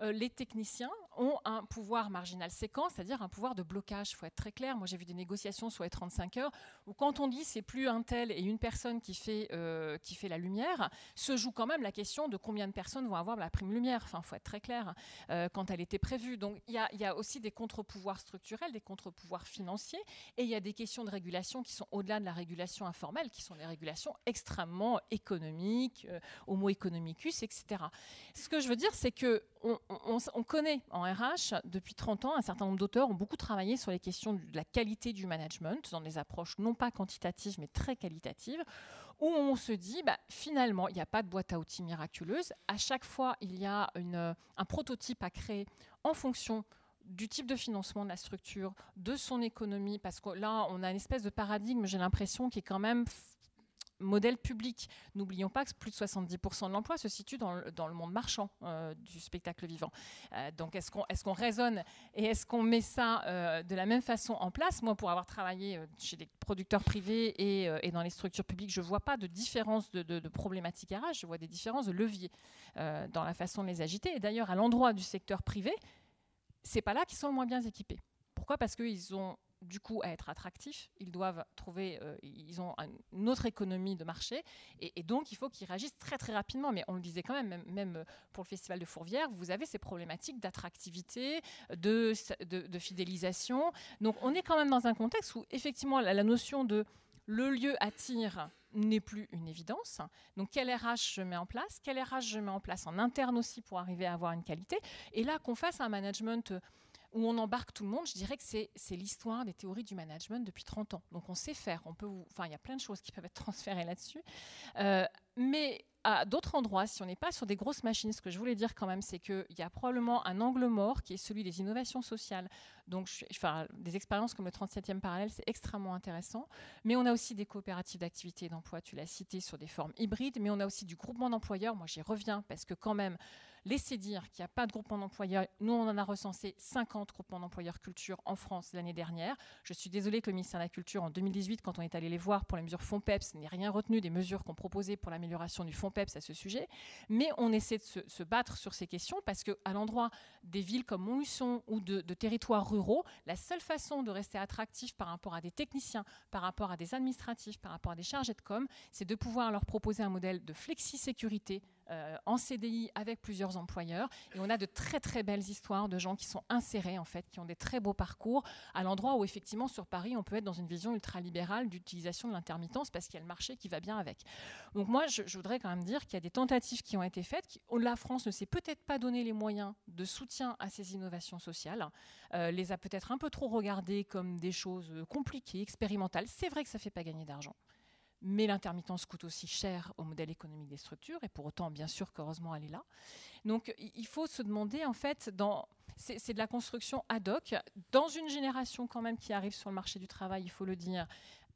les techniciens ont un pouvoir marginal séquent, c'est-à-dire un pouvoir de blocage. Il faut être très clair. Moi, j'ai vu des négociations sur les 35 heures où, quand on dit c'est plus un tel et une personne qui fait, euh, qui fait la lumière, se joue quand même la question de combien de personnes vont avoir la prime lumière. Enfin, il faut être très clair euh, quand elle était prévue. Donc, il y, a, aussi des contre-pouvoirs structurels, des contre-pouvoirs financiers, et il y a des questions de régulation qui sont au-delà de la régulation informelle, qui sont des régulations extrêmement économiques, euh, homo economicus, etc. Ce que je veux dire, c'est que on connaît en RH, depuis 30 ans, un certain nombre d'auteurs ont beaucoup travaillé sur les questions de la qualité du management, dans des approches non pas quantitatives, mais très qualitatives, où on se dit, bah, finalement, il n'y a pas de boîte à outils miraculeuse. À chaque fois, il y a une, un prototype à créer en fonction du type de financement de la structure, de son économie, parce que là, on a une espèce de paradigme, j'ai l'impression, qui est quand même modèle public. N'oublions pas que plus de 70% de l'emploi se situe dans le, monde marchand euh, du spectacle vivant. Euh, donc est-ce qu'on est qu'on raisonne et est-ce qu'on met ça euh, de la même façon en place? Moi, pour avoir travaillé chez des producteurs privés et, dans les structures publiques, je ne vois pas de différence de, de, de, problématiques RH, je vois des différences de leviers dans la façon de les agiter. Et d'ailleurs, à l'endroit du secteur privé, c'est pas là qu'ils sont le moins bien équipés. Pourquoi? Parce qu'ils ont du coup à être attractifs, ils doivent trouver, euh, ils ont une autre économie de marché, et, donc il faut qu'ils réagissent très très rapidement. Mais on le disait quand même, même, pour le festival de Fourvière, vous avez ces problématiques d'attractivité, de, fidélisation. Donc on est quand même dans un contexte où effectivement la, la notion de le lieu attire n'est plus une évidence. Donc, quel RH je mets en place? Quel RH je mets en place en interne aussi pour arriver à avoir une qualité? Et là, qu'on fasse un management où on embarque tout le monde, je dirais que c'est l'histoire des théories du management depuis 30 ans. Donc on sait faire, on peut, enfin il y a plein de choses qui peuvent être transférées là-dessus. Euh, mais à d'autres endroits, si on n'est pas sur des grosses machines, ce que je voulais dire quand même, c'est qu'il y a probablement un angle mort qui est celui des innovations sociales. Donc, enfin, des expériences comme le 37e parallèle, c'est extrêmement intéressant. Mais on a aussi des coopératives d'activité et d'emploi, tu l'as cité, sur des formes hybrides. Mais on a aussi du groupement d'employeurs. Moi, j'y reviens parce que quand même, Laissez dire qu'il n'y a pas de groupement d'employeurs. Nous, on en a recensé 50 groupements d'employeurs culture en France l'année dernière. Je suis désolée que le ministère de la Culture, en 2018, quand on est allé les voir pour les mesures FONPEPS, n'ait rien retenu des mesures qu'on proposait pour l'amélioration du FONPEPS à ce sujet. Mais on essaie de se, battre sur ces questions parce qu'à l'endroit des villes comme Montluçon ou de, de territoires ruraux, la seule façon de rester attractif par rapport à des techniciens, par rapport à des administratifs, par rapport à des chargés de com, c'est de pouvoir leur proposer un modèle de flexi-sécurité euh, en CDI avec plusieurs employeurs. Et on a de très très belles histoires de gens qui sont insérés en fait, qui ont des très beaux parcours à l'endroit où effectivement sur Paris on peut être dans une vision ultralibérale d'utilisation de l'intermittence parce qu'il y a le marché qui va bien avec. Donc moi je, voudrais quand même dire qu'il y a des tentatives qui ont été faites. Qui, la France ne s'est peut-être pas donné les moyens de soutien à ces innovations sociales, euh, les a peut-être un peu trop regardées comme des choses compliquées, expérimentales. C'est vrai que ça ne fait pas gagner d'argent mais l'intermittence coûte aussi cher au modèle économique des structures, et pour autant, bien sûr qu'heureusement, elle est là. Donc, il faut se demander, en fait, dans, c'est de la construction ad hoc, dans une génération quand même qui arrive sur le marché du travail, il faut le dire,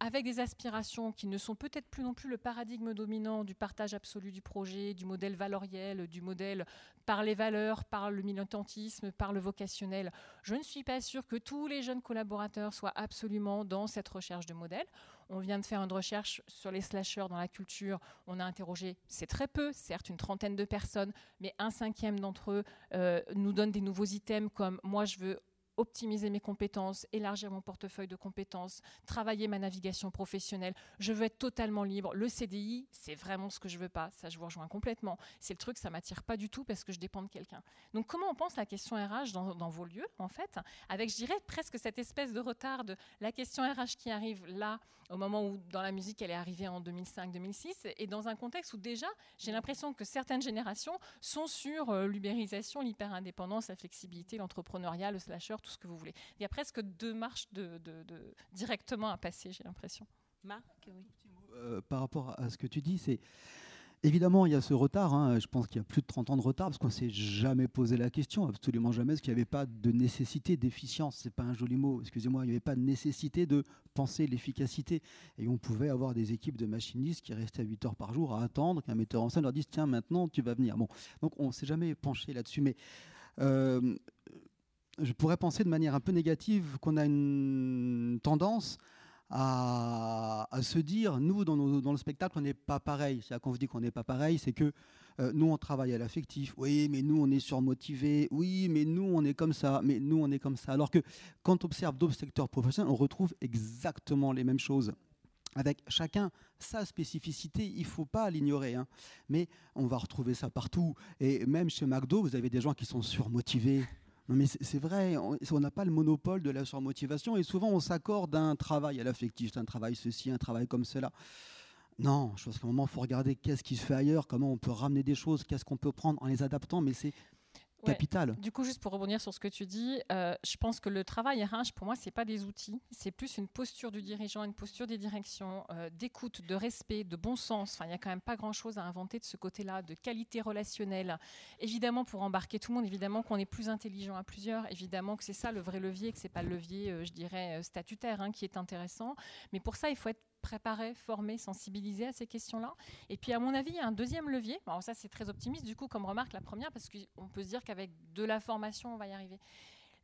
avec des aspirations qui ne sont peut-être plus non plus le paradigme dominant du partage absolu du projet, du modèle valoriel, du modèle par les valeurs, par le militantisme, par le vocationnel. Je ne suis pas sûre que tous les jeunes collaborateurs soient absolument dans cette recherche de modèle. On vient de faire une recherche sur les slashers dans la culture. On a interrogé, c'est très peu, certes une trentaine de personnes, mais un cinquième d'entre eux euh, nous donne des nouveaux items comme moi je veux optimiser mes compétences, élargir mon portefeuille de compétences, travailler ma navigation professionnelle. Je veux être totalement libre. Le CDI, c'est vraiment ce que je veux pas. Ça, je vous rejoins complètement. C'est le truc, ça m'attire pas du tout parce que je dépends de quelqu'un. Donc, comment on pense la question RH dans, vos lieux, en fait, avec, je dirais, presque cette espèce de retard de la question RH qui arrive là, au moment où, dans la musique, elle est arrivée en 2005-2006, et dans un contexte où déjà, j'ai l'impression que certaines générations sont sur euh, l'ubérisation, l'hyper-indépendance, la flexibilité, l'entrepreneuriat, le slasher, tout ce que vous voulez. Il y a presque deux marches de, directement à passer, j'ai l'impression. Marc, oui. Euh, par rapport à ce que tu dis, c'est Évidemment, il y a ce retard. Hein. Je pense qu'il y a plus de 30 ans de retard parce qu'on ne s'est jamais posé la question, absolument jamais, parce qu'il n'y avait pas de nécessité d'efficience. C'est pas un joli mot, excusez-moi. Il n'y avait pas de nécessité de penser l'efficacité. Et on pouvait avoir des équipes de machinistes qui restaient à 8 heures par jour à attendre qu'un metteur en scène leur dise Tiens, maintenant, tu vas venir. Bon, donc on ne s'est jamais penché là-dessus. Mais. Euh, je pourrais penser de manière un peu négative qu'on a une tendance à, se dire, nous, dans, le spectacle, on n'est pas pareil. C'est-à-dire qu'on vous dit qu'on n'est pas pareil, c'est que euh, nous, on travaille à l'affectif. Oui, mais nous, on est surmotivé. Oui, mais nous, on est comme ça. Mais nous, on est comme ça. Alors que quand on observe d'autres secteurs professionnels, on retrouve exactement les mêmes choses avec chacun sa spécificité, il ne faut pas l'ignorer. Hein. Mais on va retrouver ça partout. Et même chez McDo, vous avez des gens qui sont surmotivés, non, mais c'est vrai, on n'a pas le monopole de la surmotivation et souvent on s'accorde un travail à l'affectif, un travail ceci, un travail comme cela. Non, je pense qu'à un moment, il faut regarder qu'est-ce qui se fait ailleurs, comment on peut ramener des choses, qu'est-ce qu'on peut prendre en les adaptant, mais c'est capital. Du coup, juste pour rebondir sur ce que tu dis, euh, je pense que le travail RH, pour moi, c'est pas des outils, c'est plus une posture du dirigeant, une posture des directions, euh, d'écoute, de respect, de bon sens. Enfin, il n'y a quand même pas grand-chose à inventer de ce côté-là, de qualité relationnelle. Évidemment, pour embarquer tout le monde, évidemment qu'on est plus intelligent à plusieurs, évidemment que c'est ça le vrai levier, que c'est pas le levier, euh, je dirais, statutaire hein, qui est intéressant. Mais pour ça, il faut être préparer, former, sensibiliser à ces questions-là. Et puis, à mon avis, il y a un deuxième levier. Alors ça, c'est très optimiste, du coup, comme remarque la première, parce qu'on peut se dire qu'avec de la formation, on va y arriver.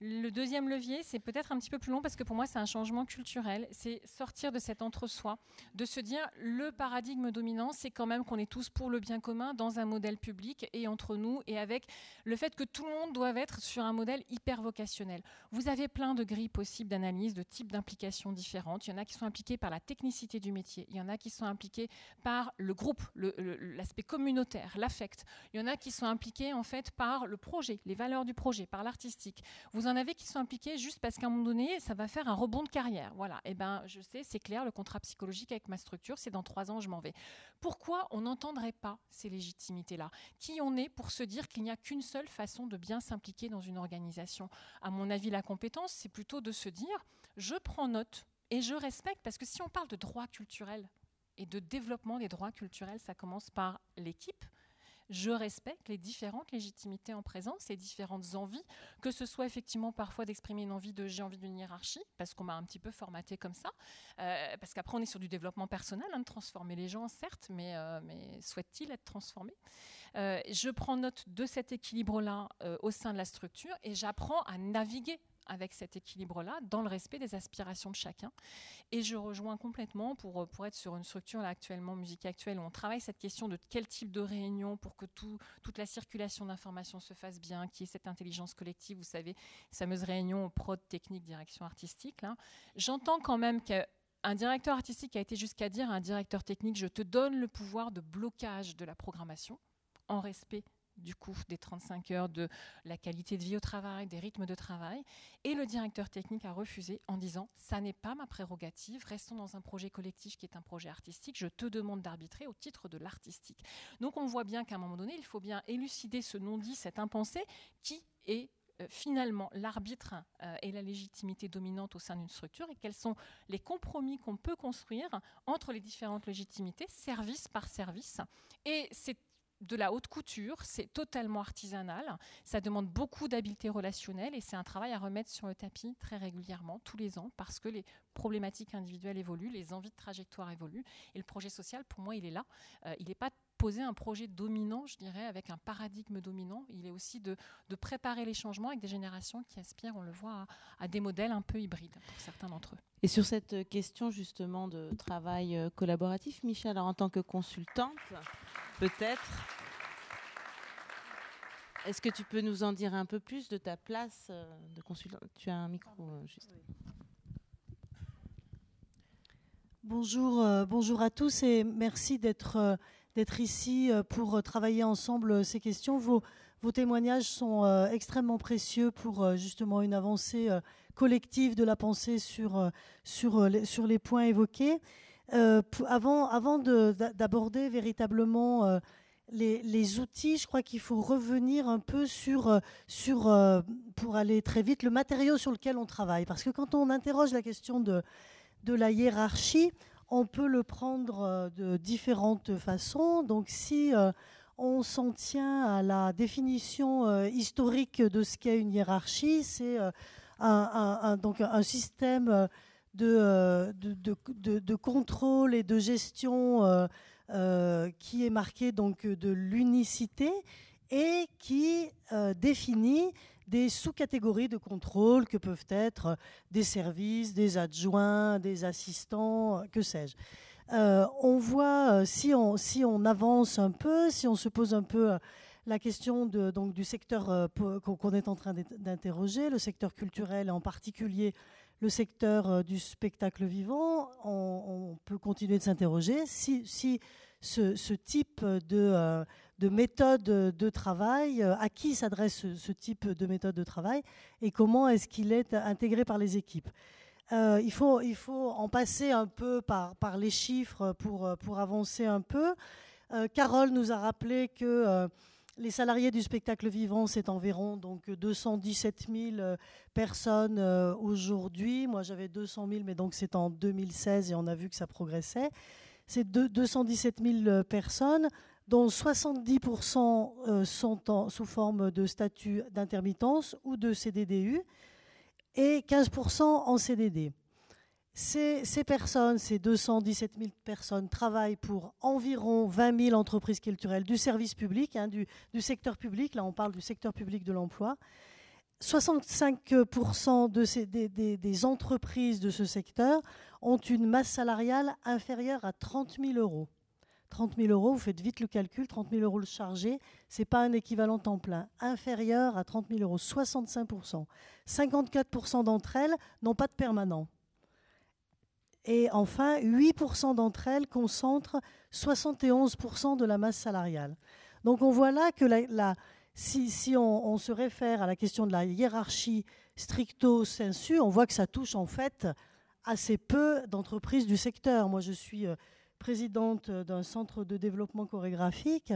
Le deuxième levier, c'est peut-être un petit peu plus long parce que pour moi, c'est un changement culturel. C'est sortir de cet entre-soi, de se dire le paradigme dominant, c'est quand même qu'on est tous pour le bien commun dans un modèle public et entre nous et avec le fait que tout le monde doit être sur un modèle hyper vocationnel. Vous avez plein de grilles possibles d'analyse, de types d'implications différentes. Il y en a qui sont impliqués par la technicité du métier. Il y en a qui sont impliqués par le groupe, l'aspect communautaire, l'affect. Il y en a qui sont impliqués en fait par le projet, les valeurs du projet, par l'artistique. Avez qui sont impliqués juste parce qu'à un moment donné, ça va faire un rebond de carrière. Voilà. Eh ben, je sais, c'est clair, le contrat psychologique avec ma structure, c'est dans trois ans, je m'en vais. Pourquoi on n'entendrait pas ces légitimités-là? Qui on est pour se dire qu'il n'y a qu'une seule façon de bien s'impliquer dans une organisation? À mon avis, la compétence, c'est plutôt de se dire, je prends note et je respecte, parce que si on parle de droits culturels et de développement des droits culturels, ça commence par l'équipe, je respecte les différentes légitimités en présence, les différentes envies, que ce soit effectivement parfois d'exprimer une envie de j'ai envie d'une hiérarchie, parce qu'on m'a un petit peu formaté comme ça, euh, parce qu'après on est sur du développement personnel, hein, de transformer les gens, certes, mais, euh, mais souhaitent-ils être transformés euh, Je prends note de cet équilibre-là au sein de la structure et j'apprends à naviguer avec cet équilibre-là, dans le respect des aspirations de chacun. Et je rejoins complètement, pour, pour être sur une structure là, actuellement, musique actuelle, où on travaille cette question de quel type de réunion pour que tout, toute la circulation d'informations se fasse bien, qui est cette intelligence collective, vous savez, fameuse réunion prod, technique, direction artistique. J'entends quand même qu'un directeur artistique a été jusqu'à dire à un directeur technique, je te donne le pouvoir de blocage de la programmation en respect du coup des 35 heures, de la qualité de vie au travail, des rythmes de travail. Et le directeur technique a refusé en disant ça n'est pas ma prérogative, restons dans un projet collectif qui est un projet artistique, je te demande d'arbitrer au titre de l'artistique. Donc on voit bien qu'à un moment donné, il faut bien élucider ce non-dit, cette impensé, qui est euh, finalement l'arbitre euh, et la légitimité dominante au sein d'une structure et quels sont les compromis qu'on peut construire entre les différentes légitimités, service par service. Et c'est de la haute couture, c'est totalement artisanal, ça demande beaucoup d'habileté relationnelle et c'est un travail à remettre sur le tapis très régulièrement, tous les ans, parce que les problématiques individuelles évoluent, les envies de trajectoire évoluent et le projet social, pour moi, il est là. Euh, il n'est pas poser un projet dominant, je dirais, avec un paradigme dominant. Il est aussi de, préparer les changements avec des générations qui aspirent, on le voit, à, des modèles un peu hybrides pour certains d'entre eux. Et sur cette question justement de travail euh, collaboratif, Michel, en tant que consultante, peut-être. Est-ce que tu peux nous en dire un peu plus de ta place euh, de consultant Tu as un micro euh, juste. Bonjour, bonjour à tous et merci d'être d'être ici euh, pour travailler ensemble euh, ces questions. Vos, témoignages sont euh, extrêmement précieux pour justement une avancée collective de la pensée sur, sur, les, points évoqués. avant avant d'aborder véritablement les, les, outils, je crois qu'il faut revenir un peu sur, sur pour aller très vite, le matériau sur lequel on travaille. Parce que quand on interroge la question de, de la hiérarchie, on peut le prendre euh, de différentes façons. Donc si euh, on s'en tient à la définition euh, historique de ce qu'est une hiérarchie, c'est un, donc un système de, contrôle et de gestion qui est marqué de l'unicité et qui définit des sous-catégories de contrôle que peuvent être des services, des adjoints, des assistants, que sais-je. Euh, on voit, euh, si on, si on avance un peu, si on se pose un peu euh, la question de, donc, du secteur qu'on est en train d'interroger, le secteur culturel en particulier le secteur du spectacle vivant, on, peut continuer de s'interroger si, si ce, type de, de méthode de travail, euh, à qui s'adresse ce, type de méthode de travail et comment est-ce qu'il est intégré par les équipes. Euh, il, faut, il faut en passer un peu par, par les chiffres pour, pour avancer un peu. Euh, Carole nous a rappelé que les salariés du spectacle vivant, c'est environ donc 217 000 personnes aujourd'hui. Moi, j'avais 200 000, mais donc c'est en 2016 et on a vu que ça progressait. C'est 217 000 personnes dont 70% euh, sont sous forme de statut d'intermittence ou de CDDU et 15% en CDD. Ces, personnes, ces 217 000 personnes, travaillent pour environ 20 000 entreprises culturelles du service public, hein, du, secteur public. Là, on parle du secteur public de l'emploi. 65% de ces, des, des, entreprises de ce secteur ont une masse salariale inférieure à 30 000 euros. 30 000 euros, vous faites vite le calcul, 30 000 euros le chargé, ce n'est pas un équivalent temps plein. Inférieur à 30 000 euros, 65%. 54% d'entre elles n'ont pas de permanent. Et enfin, 8% d'entre elles concentrent 71% de la masse salariale. Donc on voit là que si, on, se réfère à la question de la hiérarchie stricto sensu, on voit que ça touche en fait assez peu d'entreprises du secteur. Moi, je suis euh, présidente d'un centre de développement chorégraphique.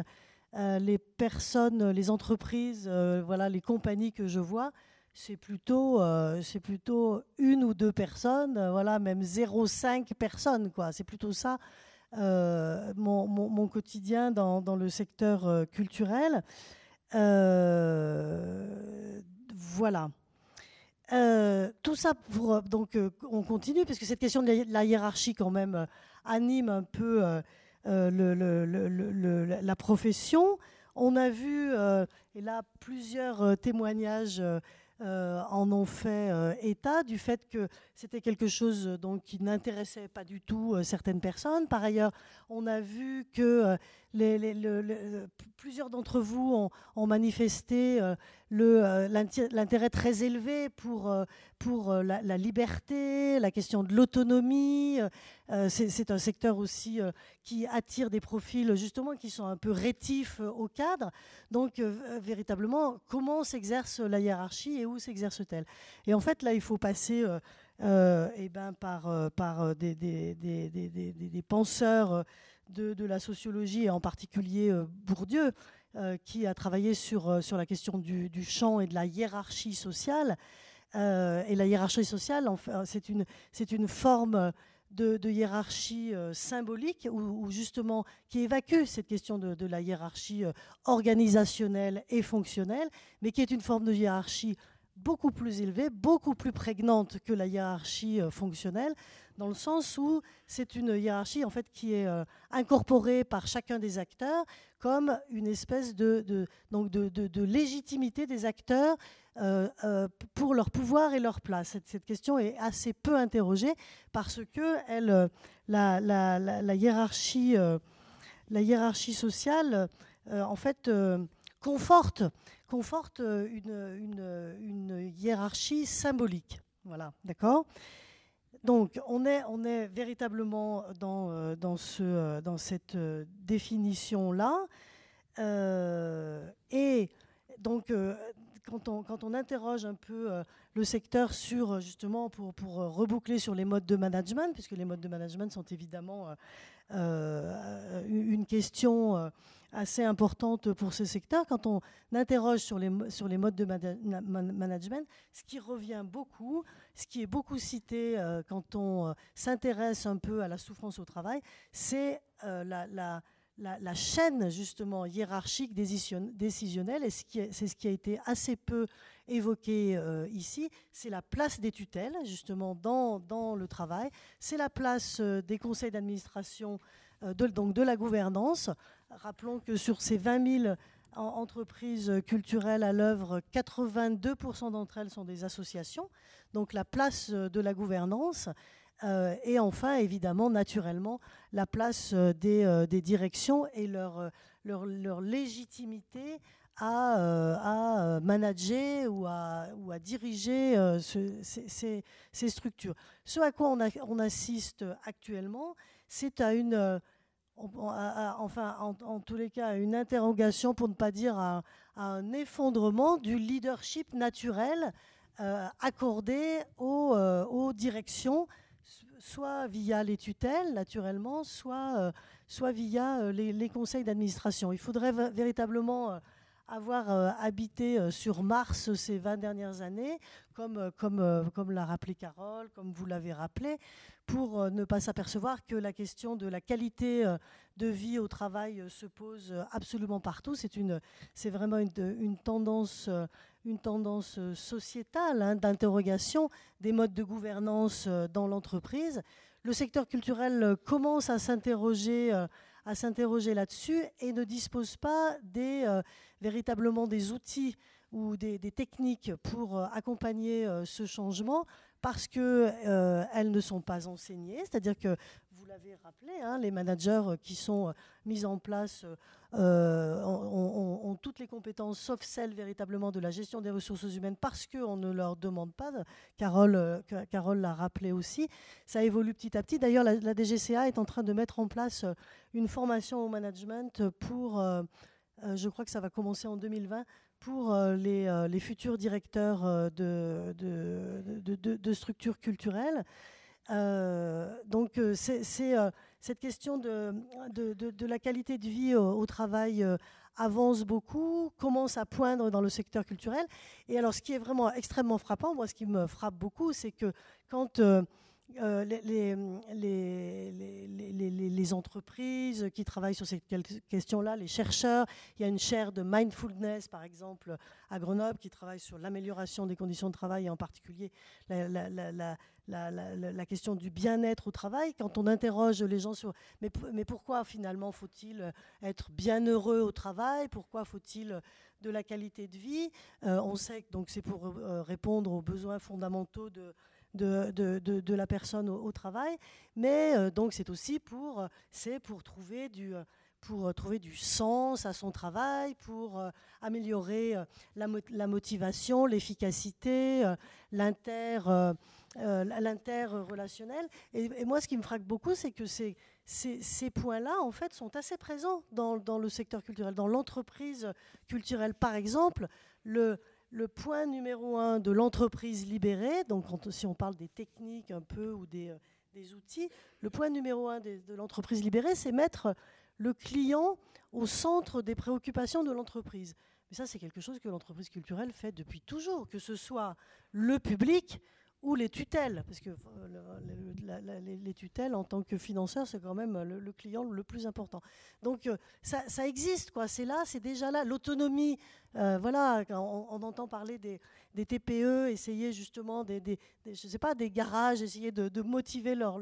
Euh, les personnes, les entreprises, euh, les compagnies que je vois, c'est plutôt, euh, une ou deux personnes, voilà, même 0,5 personnes. C'est plutôt ça mon, mon, quotidien dans, dans, le secteur culturel. voilà. tout ça pour donc on continue parce que cette question de la hiérarchie quand même anime un peu le, le, la profession. On a vu et là plusieurs témoignages euh, en ont fait euh, état du fait que c'était quelque chose euh, donc, qui n'intéressait pas du tout certaines personnes. Par ailleurs, on a vu que plusieurs d'entre vous ont, manifesté l'intérêt très élevé pour, pour la, la, liberté, la question de l'autonomie. C'est un secteur aussi qui attire des profils justement qui sont un peu rétifs au cadre. Donc véritablement, comment s'exerce la hiérarchie et où s'exerce-t-elle? Et en fait, là, il faut passer euh, euh, eh ben, par, euh, par des, des, des, des penseurs de, de, la sociologie, et en particulier Bourdieu, qui a travaillé sur, sur la question du, du champ et de la hiérarchie sociale. et la hiérarchie sociale, c'est une, une forme de, hiérarchie symbolique, ou justement qui évacue cette question de, de la hiérarchie organisationnelle et fonctionnelle, mais qui est une forme de hiérarchie beaucoup plus élevée, beaucoup plus prégnante que la hiérarchie euh, fonctionnelle, dans le sens où c'est une hiérarchie en fait qui est euh, incorporée par chacun des acteurs comme une espèce de, donc de, légitimité des acteurs euh, pour leur pouvoir et leur place. Cette, question est assez peu interrogée parce que elle, la, hiérarchie, la hiérarchie sociale en fait conforte conforte euh, une, hiérarchie symbolique. Voilà, d'accord? Donc, on est, on est véritablement dans, euh, dans, ce, euh, dans cette définition-là. et donc, quand on, quand on, interroge un peu le secteur sur, justement, pour, pour, reboucler sur les modes de management, puisque les modes de management sont évidemment une question assez importante pour ce secteur. Quand on interroge sur les, sur les modes de management, ce qui revient beaucoup, ce qui est beaucoup cité euh, quand on euh, s'intéresse un peu à la souffrance au travail, c'est euh, la, la, la, chaîne justement hiérarchique décisionnelle, et c'est ce qui a été assez peu évoqué ici, c'est la place des tutelles justement dans, dans le travail, c'est la place des conseils d'administration donc de la gouvernance, Rappelons que sur ces 20 000 entreprises culturelles à l'œuvre, 82% d'entre elles sont des associations. Donc la place de la gouvernance. Euh, et enfin, évidemment, naturellement, la place euh, euh, des, directions et leur, légitimité à, manager ou à, diriger ces, structures. Ce à quoi on assiste actuellement, c'est à une enfin, en, tous les cas, une interrogation, pour ne pas dire un, effondrement du leadership naturel euh, accordé euh, aux, directions, soit via les tutelles, naturellement, soit, euh, soit via les, conseils d'administration. Il faudrait véritablement avoir habité sur Mars ces 20 dernières années, comme, comme, comme l'a rappelé Carole, comme vous l'avez rappelé, pour euh, ne pas s'apercevoir que la question de la qualité euh, de vie au travail euh, se pose absolument partout. C'est, une, vraiment une, tendance, une tendance sociétale hein, d'interrogation des modes de gouvernance dans l'entreprise. Le secteur culturel commence à s'interroger à s'interroger là-dessus et ne dispose pas des, véritablement des outils ou des, techniques pour accompagner ce changement parce qu'elles ne sont pas enseignées, c'est-à-dire que vous l'avez rappelé, hein, les managers qui sont mis en place euh, ont, toutes les compétences, sauf celles véritablement de la gestion des ressources humaines, parce qu'on ne leur demande pas. Carole, euh, Carole l'a rappelé aussi. Ça évolue petit à petit. D'ailleurs, la, DGCA est en train de mettre en place euh, une formation au management pour, je crois que ça va commencer en 2020, pour les, futurs directeurs de, de, structures culturelles. donc, c'est cette question de, la qualité de vie au, travail euh, avance beaucoup, commence à poindre dans le secteur culturel. Et alors, ce qui est vraiment extrêmement frappant, moi, ce qui me frappe beaucoup, c'est que quand euh, euh, les, entreprises qui travaillent sur ces questions-là, les chercheurs. Il y a une chaire de mindfulness, par exemple, à Grenoble, qui travaille sur l'amélioration des conditions de travail et en particulier la, question du bien-être au travail. Quand on interroge les gens sur mais, pourquoi finalement faut-il être bien heureux au travail? Pourquoi faut-il de la qualité de vie? Euh, On sait que c'est pour euh, répondre aux besoins fondamentaux de de, la personne au, travail, mais euh, donc c'est aussi pour, euh, c'est pour trouver du pour euh, trouver du sens à son travail, pour améliorer la, la motivation, l'efficacité, l'inter, l'interrelationnel. Et, et, moi, ce qui me frappe beaucoup, c'est que ces, ces, ces points-là, en fait, sont assez présents dans, dans le secteur culturel. Dans l'entreprise culturelle, par exemple, le, le point numéro un de l'entreprise libérée, donc si on parle des techniques un peu ou des, euh, outils, le point numéro un de, l'entreprise libérée, c'est mettre le client au centre des préoccupations de l'entreprise. Mais ça, c'est quelque chose que l'entreprise culturelle fait depuis toujours, que ce soit le public ou les tutelles, parce que euh, les, tutelles en tant que financeur, c'est quand même le, client le plus important. Donc euh, ça, existe, quoi. C'est là, c'est déjà là. L'autonomie, euh, voilà, on, entend parler des, TPE, essayer justement des, je sais pas, des garages, essayer de, motiver leur,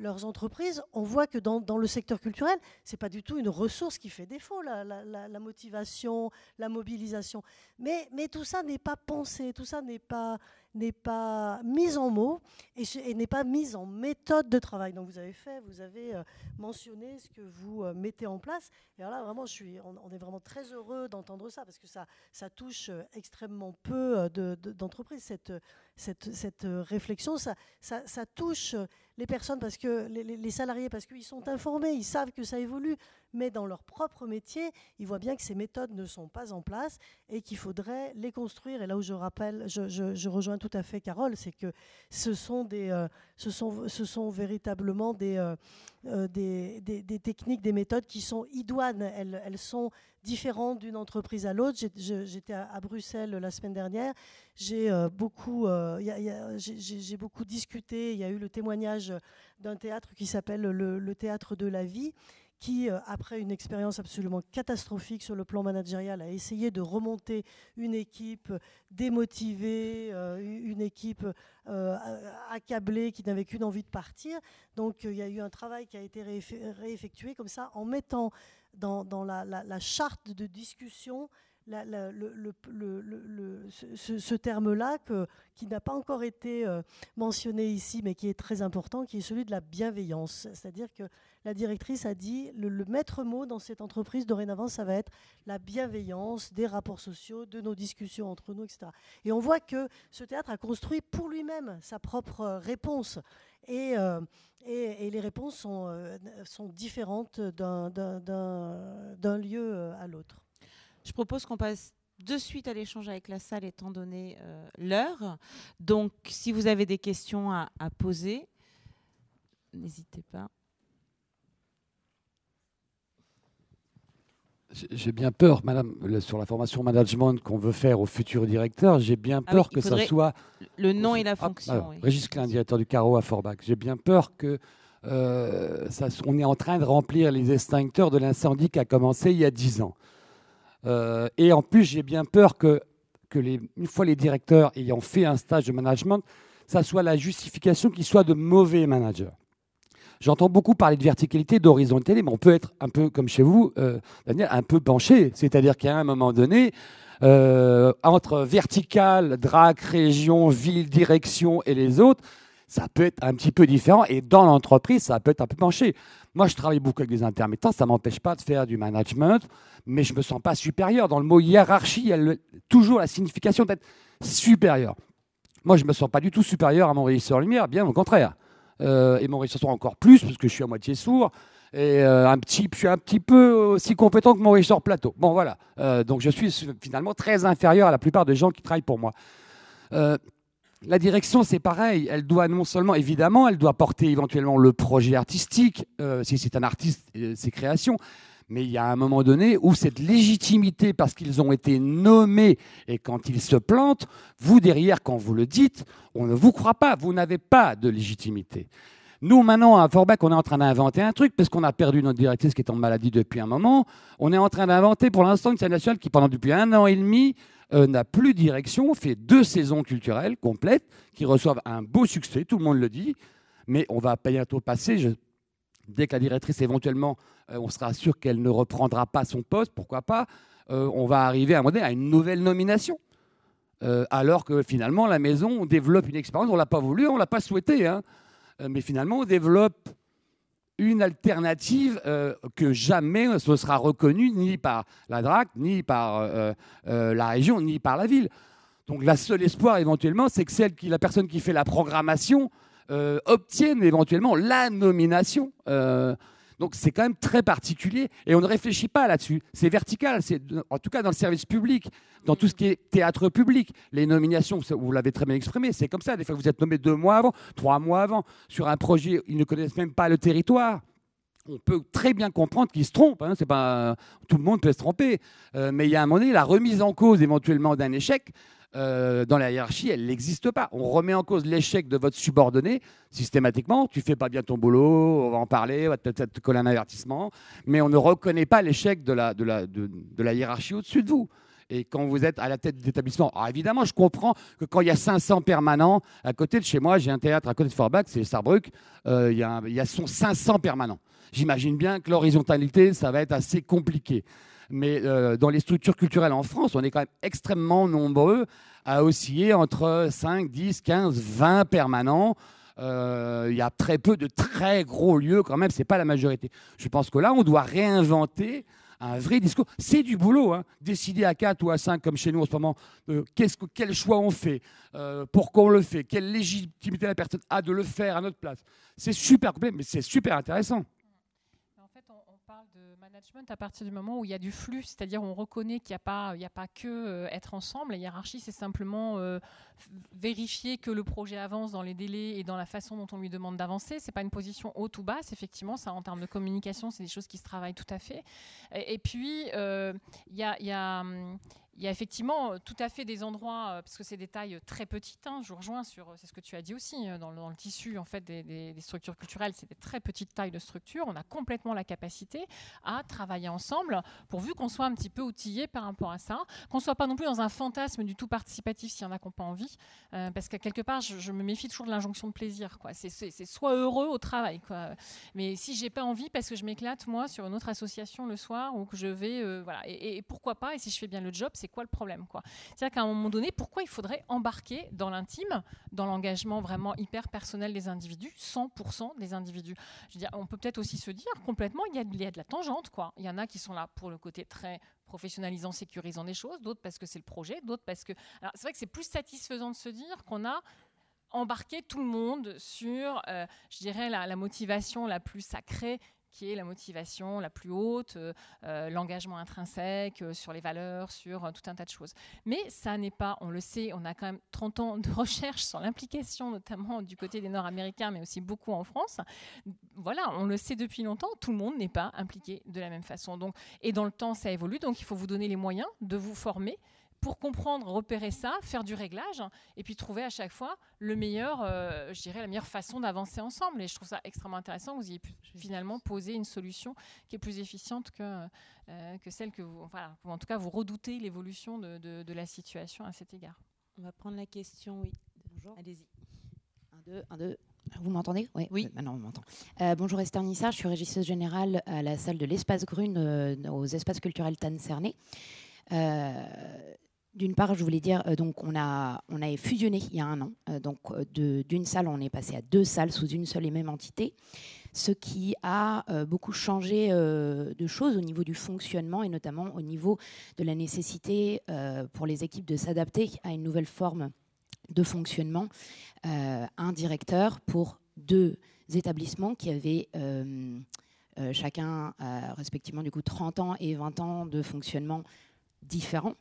leurs entreprises. On voit que dans, le secteur culturel, c'est pas du tout une ressource qui fait défaut, la, motivation, la mobilisation. Mais tout ça n'est pas pensé, tout ça n'est pas n'est pas mise en mots et, n'est pas mise en méthode de travail. Donc vous avez fait, vous avez euh, mentionné ce que vous euh, mettez en place. Et alors là, vraiment, on, est vraiment très heureux d'entendre ça parce que ça, touche euh, extrêmement peu d'entreprises, cette, réflexion. Ça, touche les personnes parce que les salariés parce qu'ils sont informés, ils savent que ça évolue, mais dans leur propre métier, ils voient bien que ces méthodes ne sont pas en place et qu'il faudrait les construire. Et là où je rappelle, je, rejoins tout à fait Carole, c'est que ce sont, euh, véritablement des, euh, euh, techniques, des méthodes qui sont idoines. Elles, sont différentes d'une entreprise à l'autre. J'étais à, Bruxelles la semaine dernière. J'ai beaucoup, j'ai beaucoup discuté. Il y a eu le témoignage d'un théâtre qui s'appelle le, le, théâtre de la vie qui, euh, après une expérience absolument catastrophique sur le plan managérial, a essayé de remonter une équipe démotivée, euh, une équipe euh, accablée, qui n'avait qu'une envie de partir. Donc il y a eu un travail qui a été réeffectué comme ça, en mettant dans, la, charte de discussion le, ce, terme-là qui n'a pas encore été mentionné ici, mais qui est très important, qui est celui de la bienveillance. C'est-à-dire que la directrice a dit le, maître mot dans cette entreprise dorénavant, ça va être la bienveillance des rapports sociaux, de nos discussions entre nous, etc. Et on voit que ce théâtre a construit pour lui-même sa propre euh, réponse. Euh, et, les réponses euh, sont différentes d'un lieu à l'autre. Je propose qu'on passe de suite à l'échange avec la salle étant donné l'heure. Donc si vous avez des questions à poser, n'hésitez pas. J'ai bien peur, madame, sur la formation management qu'on veut faire au futur directeur, j'ai bien ah peur que ça soit. Le nom et la fonction. Régis Klein, directeur du carreau à Forbach. J'ai bien peur que. Euh, ça, on est en train de remplir les extincteurs de l'incendie qui a commencé il y a dix ans. Euh, et en plus, j'ai bien peur que une fois les directeurs ayant fait un stage de management, ça soit la justification qu'ils soient de mauvais managers. J'entends beaucoup parler de verticalité, d'horizontalité, mais on peut être un peu comme chez vous, euh, Daniel, un peu penché. C'est-à-dire qu'à un moment donné, euh, entre vertical, DRAC, région, ville, direction et les autres, ça peut être un petit peu différent. Et dans l'entreprise, ça peut être un peu penché. Moi, je travaille beaucoup avec des intermittents, ça ne m'empêche pas de faire du management, mais je ne me sens pas supérieur. Dans le mot hiérarchie, il y a toujours la signification d'être supérieur. Moi, je ne me sens pas du tout supérieur à mon régisseur lumière, bien au contraire. Euh, et mon régisseur encore plus, parce que je suis à moitié sourd. Et euh, un petit, je suis un petit peu aussi compétent que mon régisseur plateau. Bon, voilà. Euh, donc, je suis finalement très inférieur à la plupart des gens qui travaillent pour moi. La direction, c'est pareil. Elle doit non seulement, évidemment, elle doit porter éventuellement le projet artistique, si c'est un artiste, ses créations, mais il y a un moment donné où cette légitimité, parce qu'ils ont été nommés et quand ils se plantent, vous derrière, quand vous le dites, on ne vous croit pas, vous n'avez pas de légitimité. Nous, maintenant, à Forbach, on est en train d'inventer un truc, parce qu'on a perdu notre directrice qui est en maladie depuis un moment. On est en train d'inventer pour l'instant une scène nationale qui, pendant depuis un an et demi, euh, n'a plus direction, fait deux saisons culturelles complètes, qui reçoivent un beau succès, tout le monde le dit, mais on va bientôt passer, dès que la directrice éventuellement, euh, on sera sûr qu'elle ne reprendra pas son poste, pourquoi pas, euh, on va arriver à, à une nouvelle nomination. Alors que finalement, la maison, on développe une expérience, on ne l'a pas voulu, on ne l'a pas souhaité, hein. mais finalement, on développe une alternative que jamais ce sera reconnue ni par la DRAC, ni par la région, ni par la ville. Donc, la seule espoir éventuellement, c'est que celle qui, la personne qui fait la programmation euh, obtiennent éventuellement la nomination. Donc c'est quand même très particulier et on ne réfléchit pas là-dessus. C'est vertical, en tout cas dans le service public, dans tout ce qui est théâtre public. Les nominations, vous l'avez très bien exprimé, c'est comme ça. Des fois vous êtes nommé deux mois avant, trois mois avant, sur un projet, ils ne connaissent même pas le territoire. On peut très bien comprendre qu'ils se trompent. Hein, c'est pas tout le monde peut se tromper, euh, mais il y a un moment donné la remise en cause éventuellement d'un échec. Euh, dans la hiérarchie, elle n'existe pas. On remet en cause l'échec de votre subordonné systématiquement. Tu fais pas bien ton boulot, on va en parler, on va peut-être te coller un avertissement, mais on ne reconnaît pas l'échec de la, hiérarchie au-dessus de vous. Et quand vous êtes à la tête d'établissement, évidemment, je comprends que quand il y a 500 permanents, à côté de chez moi, j'ai un théâtre à côté de Forbach, c'est Sarrebruck, euh, il, y a, il y a son 500 permanents. J'imagine bien que l'horizontalité, ça va être assez compliqué mais euh, dans les structures culturelles en France, on est quand même extrêmement nombreux à osciller entre 5, 10, 15, 20 permanents. Euh, il y a très peu de très gros lieux quand même, ce n'est pas la majorité. Je pense que là, on doit réinventer un vrai discours. C'est du boulot, hein. décider à 4 ou à 5 comme chez nous en ce moment, euh, quel choix on fait, pourquoi on le fait, quelle légitimité la personne a de le faire à notre place. C'est super complet, mais c'est super intéressant management à partir du moment où il y a du flux, c'est-à-dire on reconnaît qu'il n'y a, pas, a pas que euh, être ensemble. La hiérarchie, c'est simplement euh, vérifier que le projet avance dans les délais et dans la façon dont on lui demande d'avancer. C'est pas une position haute ou basse, effectivement. Ça, en termes de communication, c'est des choses qui se travaillent tout à fait. Et, puis, euh, il y a, y a hum, il y a effectivement euh, tout à fait des endroits, euh, parce que c'est des tailles très petites, hein, je vous rejoins sur, c'est ce que tu as dit aussi, euh, dans le, tissu en fait des, structures culturelles, c'est des très petites tailles de structures. On a complètement la capacité à travailler ensemble, pourvu qu'on soit un petit peu outillé par rapport à ça, qu'on soit pas non plus dans un fantasme du tout participatif s'il y en a qui pas envie, parce que quelque part, je, me méfie toujours de l'injonction de plaisir. C'est, soit heureux au travail, mais si j'ai pas envie parce que je m'éclate moi sur une autre association le soir ou que je vais, voilà, et, et, pourquoi pas, et si je fais bien le job, c'est quoi le problème quoi C'est-à-dire qu'à un moment donné, pourquoi il faudrait embarquer dans l'intime, dans l'engagement vraiment hyper personnel des individus, 100% des individus? Je veux dire, On peut peut-être aussi se dire complètement, il y, a, de la tangente. quoi. Il y en a qui sont là pour le côté très professionnalisant, sécurisant des choses, d'autres parce que c'est le projet, d'autres parce que... Alors c'est vrai que c'est plus satisfaisant de se dire qu'on a embarqué tout le monde sur, euh, je dirais, la, motivation la plus sacrée qui est la motivation la plus haute, euh, euh, l'engagement intrinsèque euh, sur les valeurs, sur tout un tas de choses. Mais ça n'est pas, on le sait, on a quand même 30 ans de recherche sur l'implication, notamment du côté des Nord-Américains, mais aussi beaucoup en France. Voilà, on le sait depuis longtemps, tout le monde n'est pas impliqué de la même façon. Donc, et dans le temps, ça évolue, donc il faut vous donner les moyens de vous former pour comprendre, repérer ça, faire du réglage, et puis trouver à chaque fois le meilleur, euh, je dirais, la meilleure façon d'avancer ensemble. Et je trouve ça extrêmement intéressant. Vous ayez pu finalement poser une solution qui est plus efficiente que, euh, que celle que vous, voilà, en tout cas, vous redoutez l'évolution de, de, la situation à cet égard. On va prendre la question, oui. Bonjour. Allez-y. Un, deux, un, deux. Vous m'entendez? Oui. Maintenant, on m'entend. Euh, bonjour Esther Nissard, je suis régisseuse générale à la salle de l'Espace Grune aux espaces culturels Tannes-Cerné. D'une part, je voulais dire, euh, donc on a, on a fusionné il y a un an. Euh, donc d'une salle, on est passé à deux salles sous une seule et même entité, ce qui a euh, beaucoup changé de choses au niveau du fonctionnement et notamment au niveau de la nécessité pour les équipes de s'adapter à une nouvelle forme de fonctionnement. un directeur pour deux établissements qui avaient chacun respectivement du coup 30 ans et 20 ans de fonctionnement différents.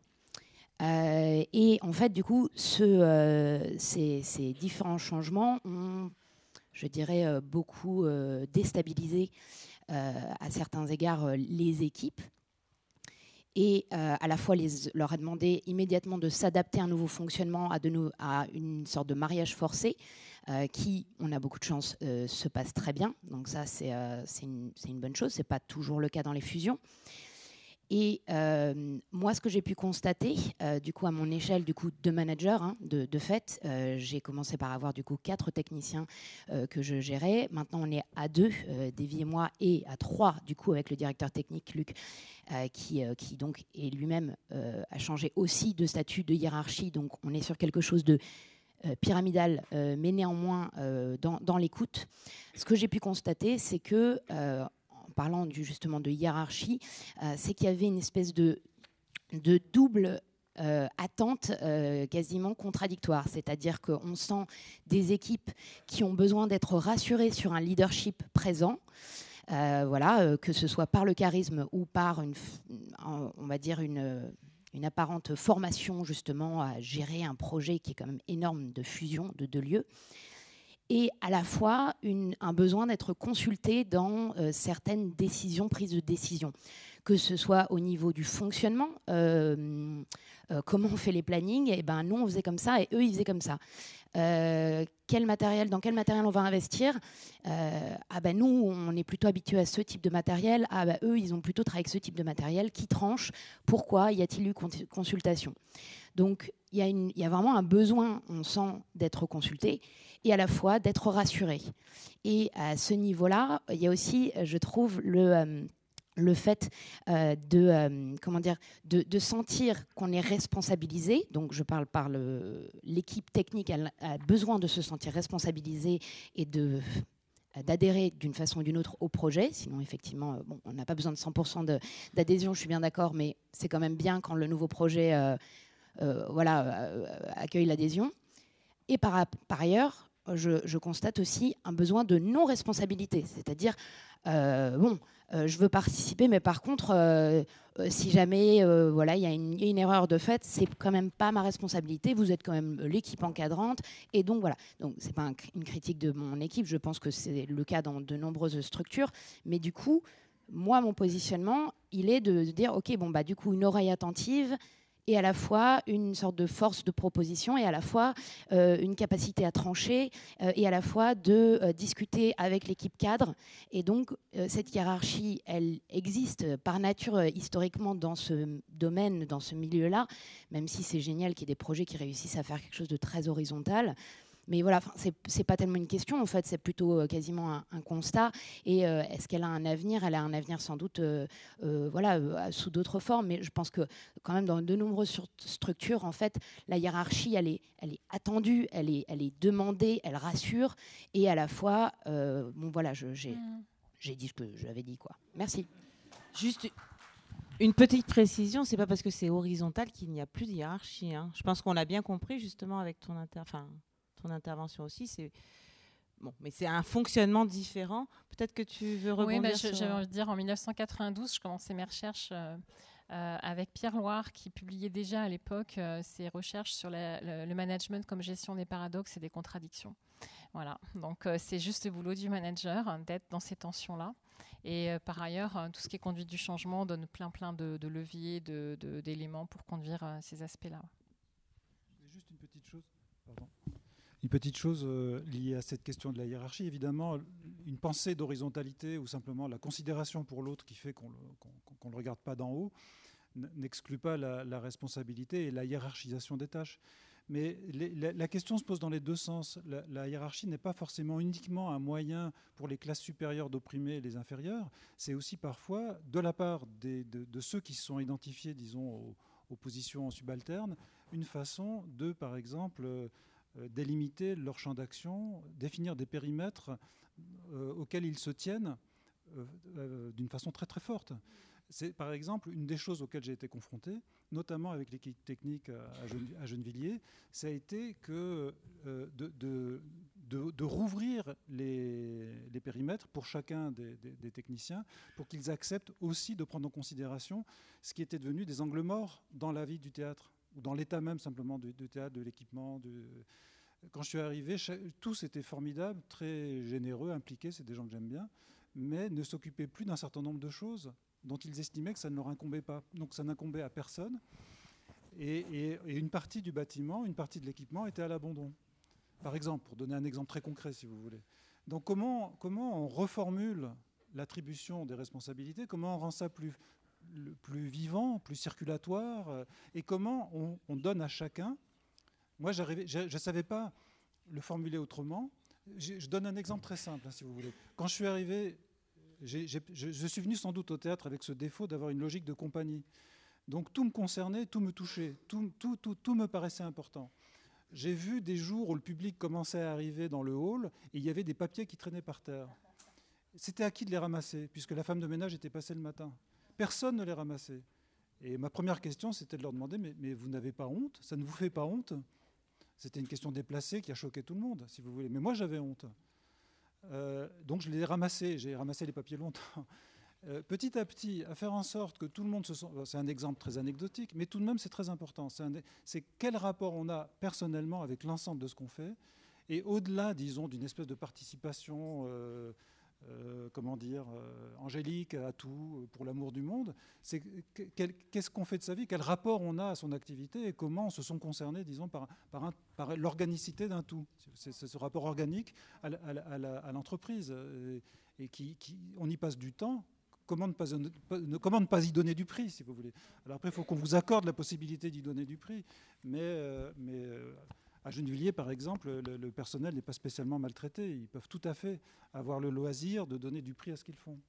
Euh, et en fait, du coup, euh, ces, différents changements ont, je dirais, euh, beaucoup déstabilisé à certains égards les équipes. Et à la fois leur a demandé immédiatement de s'adapter à un nouveau fonctionnement, à une sorte de mariage forcé, qui, on a beaucoup de chance, se passe très bien. Donc ça, c'est une, une, bonne chose. Ce n'est pas toujours le cas dans les fusions. Et euh, moi, ce que j'ai pu constater, euh, du coup, à mon échelle, du coup, de manager, hein, de, fait, euh, j'ai commencé par avoir du coup quatre techniciens que je gérais. Maintenant, on est à deux, Davy et moi, et à trois, du coup, avec le directeur technique Luc, qui, qui donc est lui-même a changé aussi de statut, de hiérarchie. Donc, on est sur quelque chose de pyramidal, mais néanmoins dans, dans l'écoute. Ce que j'ai pu constater, c'est que parlant du, justement de hiérarchie, euh, c'est qu'il y avait une espèce de, double euh, attente euh, quasiment contradictoire. C'est-à-dire qu'on sent des équipes qui ont besoin d'être rassurées sur un leadership présent. voilà, que ce soit par le charisme ou par une, une apparente formation justement à gérer un projet qui est quand même énorme de fusion de deux lieux et à la fois un besoin d'être consulté dans euh, certaines décisions, prises de décision, que ce soit au niveau du fonctionnement, euh, euh, comment on fait les plannings, et eh ben nous on faisait comme ça et eux ils faisaient comme ça. quel matériel, dans quel matériel on va investir Ah ben nous on est plutôt habitués à ce type de matériel. Ah ben eux ils ont plutôt travaillé avec ce type de matériel. Qui tranche Pourquoi Y a-t-il eu consultation? Donc il y, y, a vraiment un besoin, on sent, d'être consulté et à la fois d'être rassuré. Et à ce niveau-là, il y a aussi, je trouve, le euh, le fait euh, de, euh, comment dire, de, sentir qu'on est responsabilisé, donc je parle par l'équipe technique, elle a besoin de se sentir responsabilisée et de d'adhérer d'une façon ou d'une autre au projet. Sinon, effectivement, bon, on n'a pas besoin de 100% d'adhésion, je suis bien d'accord, mais c'est quand même bien quand le nouveau projet voilà, accueille l'adhésion. Et par, par ailleurs, je, constate aussi un besoin de non-responsabilité. C'est-à-dire, euh, bon, euh, je veux participer, mais par contre, euh, si jamais voilà, il y, a une erreur de fait, c'est quand même pas ma responsabilité. Vous êtes quand même l'équipe encadrante, et donc voilà. Donc c'est pas une critique de mon équipe. Je pense que c'est le cas dans de nombreuses structures, mais du coup, moi, mon positionnement, il est de, de dire, ok, bon bah du coup, une oreille attentive et à la fois une sorte de force de proposition et à la fois euh, une capacité à trancher euh, et à la fois de euh, discuter avec l'équipe cadre. Et donc cette hiérarchie, elle existe par nature historiquement dans ce domaine, dans ce milieu-là, même si c'est génial qu'il y ait des projets qui réussissent à faire quelque chose de très horizontal. Mais voilà, c'est pas tellement une question, en fait, c'est plutôt euh, quasiment un, constat. Et euh, est-ce qu'elle a un avenir? Elle a un avenir sans doute euh, voilà, sous d'autres formes, mais je pense que quand même dans de nombreuses structures, en fait, la hiérarchie, elle est, elle est attendue, elle est, elle est demandée, elle rassure, et à la fois, bon voilà, mm. j'ai dit ce que j'avais dit. quoi. Merci. Juste une petite précision, c'est pas parce que c'est horizontal qu'il n'y a plus de hiérarchie. Hein. Je pense qu'on l'a bien compris justement avec ton inter ton intervention aussi. C'est Bon, mais c'est un fonctionnement différent. Peut-être que tu veux rebondir Oui, bah, j'avais envie de dire, en 1992, je commençais mes recherches euh, euh, avec Pierre Loire, qui publiait déjà à l'époque euh, ses recherches sur le, management comme gestion des paradoxes et des contradictions. Voilà, donc c'est juste le boulot du manager hein, d'être dans ces tensions-là Et par ailleurs, tout ce qui est conduite du changement donne plein plein de, leviers, d'éléments pour conduire ces aspects-là. Juste une petite chose. Une petite chose liée à cette question de la hiérarchie, évidemment, une pensée d'horizontalité ou simplement la considération pour l'autre qui fait qu'on ne le regarde pas d'en haut n'exclut pas la, responsabilité et la hiérarchisation des tâches. Mais la, question se pose dans les deux sens. La, hiérarchie n'est pas forcément uniquement un moyen pour les classes supérieures d'opprimer les inférieures, c'est aussi parfois, de la part de, ceux qui se sont identifiés, disons, aux, positions subalternes, une façon de, par exemple, euh, délimiter leur champ d'action, définir des périmètres euh, auxquels ils se tiennent euh, d'une façon très très forte. C'est par exemple une des choses auxquelles j'ai été confronté, notamment avec l'équipe technique à, Gennevilliers, ça a été que euh, de, rouvrir les, périmètres pour chacun des, techniciens, pour qu'ils acceptent aussi de prendre en considération ce qui était devenu des angles morts dans la vie du théâtre, ou dans l'état même simplement du, théâtre, de l'équipement. Quand je suis arrivé, tous étaient formidables, très généreux, impliqués, c'est des gens que j'aime bien, mais ne s'occupaient plus d'un certain nombre de choses dont ils estimaient que ça ne leur incombait pas. Donc ça n'incombait à personne. Et, une partie du bâtiment, une partie de l'équipement était à l'abandon. Par exemple, pour donner un exemple très concret, si vous voulez. Donc comment, comment on reformule l'attribution des responsabilités? Comment on rend ça plus, plus vivant, plus circulatoire euh, Et comment on, donne à chacun Moi, je ne savais pas le formuler autrement. Je, je, donne un exemple très simple, hein, si vous voulez. Quand je suis arrivé je, suis venu sans doute au théâtre avec ce défaut d'avoir une logique de compagnie. Donc tout me concernait, tout me touchait, tout, tout, tout, tout me paraissait important. J'ai vu des jours où le public commençait à arriver dans le hall et il y avait des papiers qui traînaient par terre. C'était à qui de les ramasser, puisque la femme de ménage était passée le matin? Personne ne les ramassait. Et ma première question, c'était de leur demander, mais, vous n'avez pas honte? Ça ne vous fait pas honte? C'était une question déplacée qui a choqué tout le monde, si vous voulez. Mais moi, j'avais honte. Euh, donc je les ai ramassés, j'ai ramassé les papiers longtemps. Euh, petit à petit, à faire en sorte que tout le monde se sent. C'est un exemple très anecdotique, mais tout de même c'est très important. C'est quel rapport on a personnellement avec l'ensemble de ce qu'on fait? Et au-delà, disons, d'une espèce de participation euh, euh, comment dire, euh, angélique à tout, pour l'amour du monde. C'est qu'est-ce qu'on fait de sa vie, quel rapport on a à son activité et comment se sont concernés, disons, par, l'organicité d'un tout. C'est ce rapport organique à l'entreprise et, qui, on y passe du temps. Comment ne, pas, comment ne pas y donner du prix, si vous voulez? Alors après, il faut qu'on vous accorde la possibilité d'y donner du prix, mais, euh, mais à Gennevilliers, par exemple, le, personnel n'est pas spécialement maltraité. Ils peuvent tout à fait avoir le loisir de donner du prix à ce qu'ils font.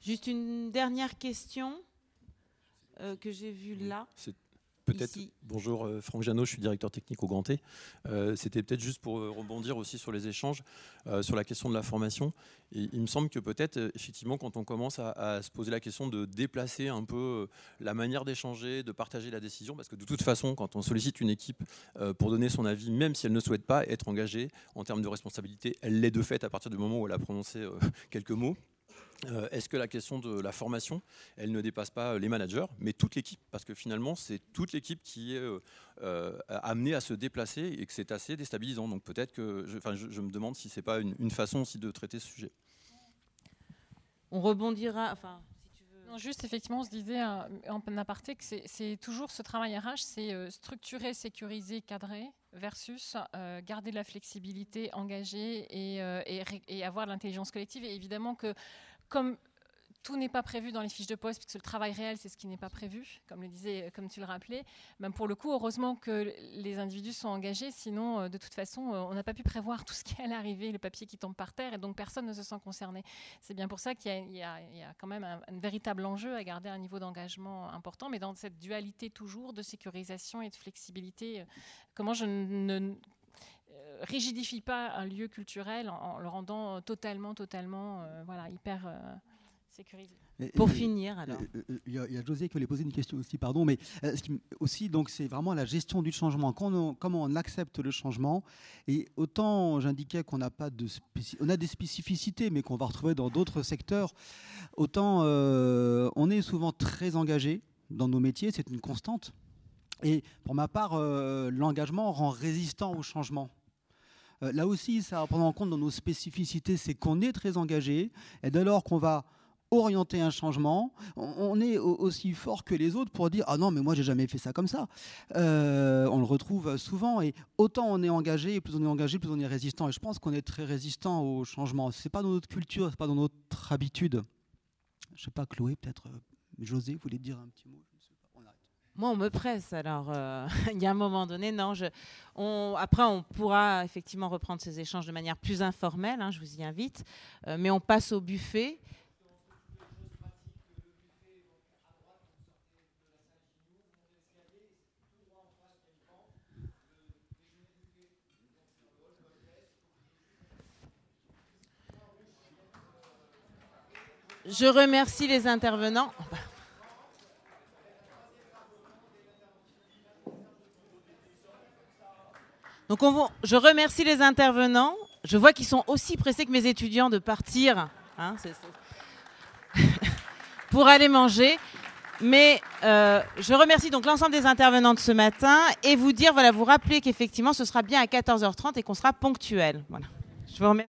Juste une dernière question euh, que j'ai vue là. Peut-être. Bonjour, euh, Franck Janot, je suis directeur technique au Grand T. Euh, c'était peut-être juste pour euh, rebondir aussi sur les échanges, sur la question de la formation. Et il me semble que peut-être, effectivement, quand on commence à, se poser la question de déplacer un peu la manière d'échanger, de partager la décision, parce que de toute façon, quand on sollicite une équipe pour donner son avis, même si elle ne souhaite pas être engagée en termes de responsabilité, elle l'est de fait à partir du moment où elle a prononcé quelques mots. Euh, est-ce que la question de la formation, elle ne dépasse pas les managers, mais toute l'équipe? Parce que finalement, c'est toute l'équipe qui est euh, euh, amenée à se déplacer et que c'est assez déstabilisant. Donc peut-être que, je, je, me demande si c'est pas une, façon aussi de traiter ce sujet. On rebondira. Enfin, non, juste effectivement, on se disait en aparté que c'est toujours ce travail RH, c'est structurer, sécuriser, cadrer versus garder la flexibilité, engager et, et, et avoir l'intelligence collective. Et évidemment que comme tout n'est pas prévu dans les fiches de poste, puisque le travail réel, c'est ce qui n'est pas prévu, comme le disait, comme tu le rappelais. Même pour le coup, heureusement que les individus sont engagés, sinon, euh, de toute façon, euh, on n'a pas pu prévoir tout ce qui allait arriver, le papier qui tombe par terre, et donc personne ne se sent concerné. C'est bien pour ça qu'il y, a quand même un, véritable enjeu à garder un niveau d'engagement important, mais dans cette dualité toujours de sécurisation et de flexibilité. Euh, comment je ne rigidifie pas un lieu culturel en, le rendant totalement, totalement, euh, voilà, hyper euh, sécurisé. Pour finir, alors. Euh, il y, a José qui voulait poser une question aussi, pardon, mais aussi, donc, c'est vraiment la gestion du changement. comment on accepte le changement Et autant j'indiquais qu'on n'a pas de on a des spécificités, mais qu'on va retrouver dans d'autres secteurs, autant on est souvent très engagé dans nos métiers, c'est une constante. Et pour ma part, l'engagement rend résistant au changement. Euh, là aussi, ça à prendre en compte dans nos spécificités, c'est qu'on est très engagé, et dès lors qu'on va orienter un changement, on, est aussi fort que les autres pour dire ah non mais moi j'ai jamais fait ça comme ça. Euh, on le retrouve souvent et autant on est engagé, plus on est engagé, plus on est résistant. Et je pense qu'on est très résistant au changement. C'est pas dans notre culture, c'est pas dans notre habitude. Je sais pas Chloé peut-être. Euh, José, voulez dire un petit mot? Moi, on me presse. Alors, euh, il y a un moment donné, non. Je, on, après, on pourra effectivement reprendre ces échanges de manière plus informelle. Hein, je vous y invite. mais on passe au buffet. Je remercie les intervenants. Donc je remercie les intervenants. Je vois qu'ils sont aussi pressés que mes étudiants de partir hein, pour aller manger. Mais euh, je remercie donc l'ensemble des intervenants de ce matin et vous dire, voilà, vous rappeler qu'effectivement ce sera bien à 14h30 et qu'on sera ponctuel. Voilà. Je vous remercie.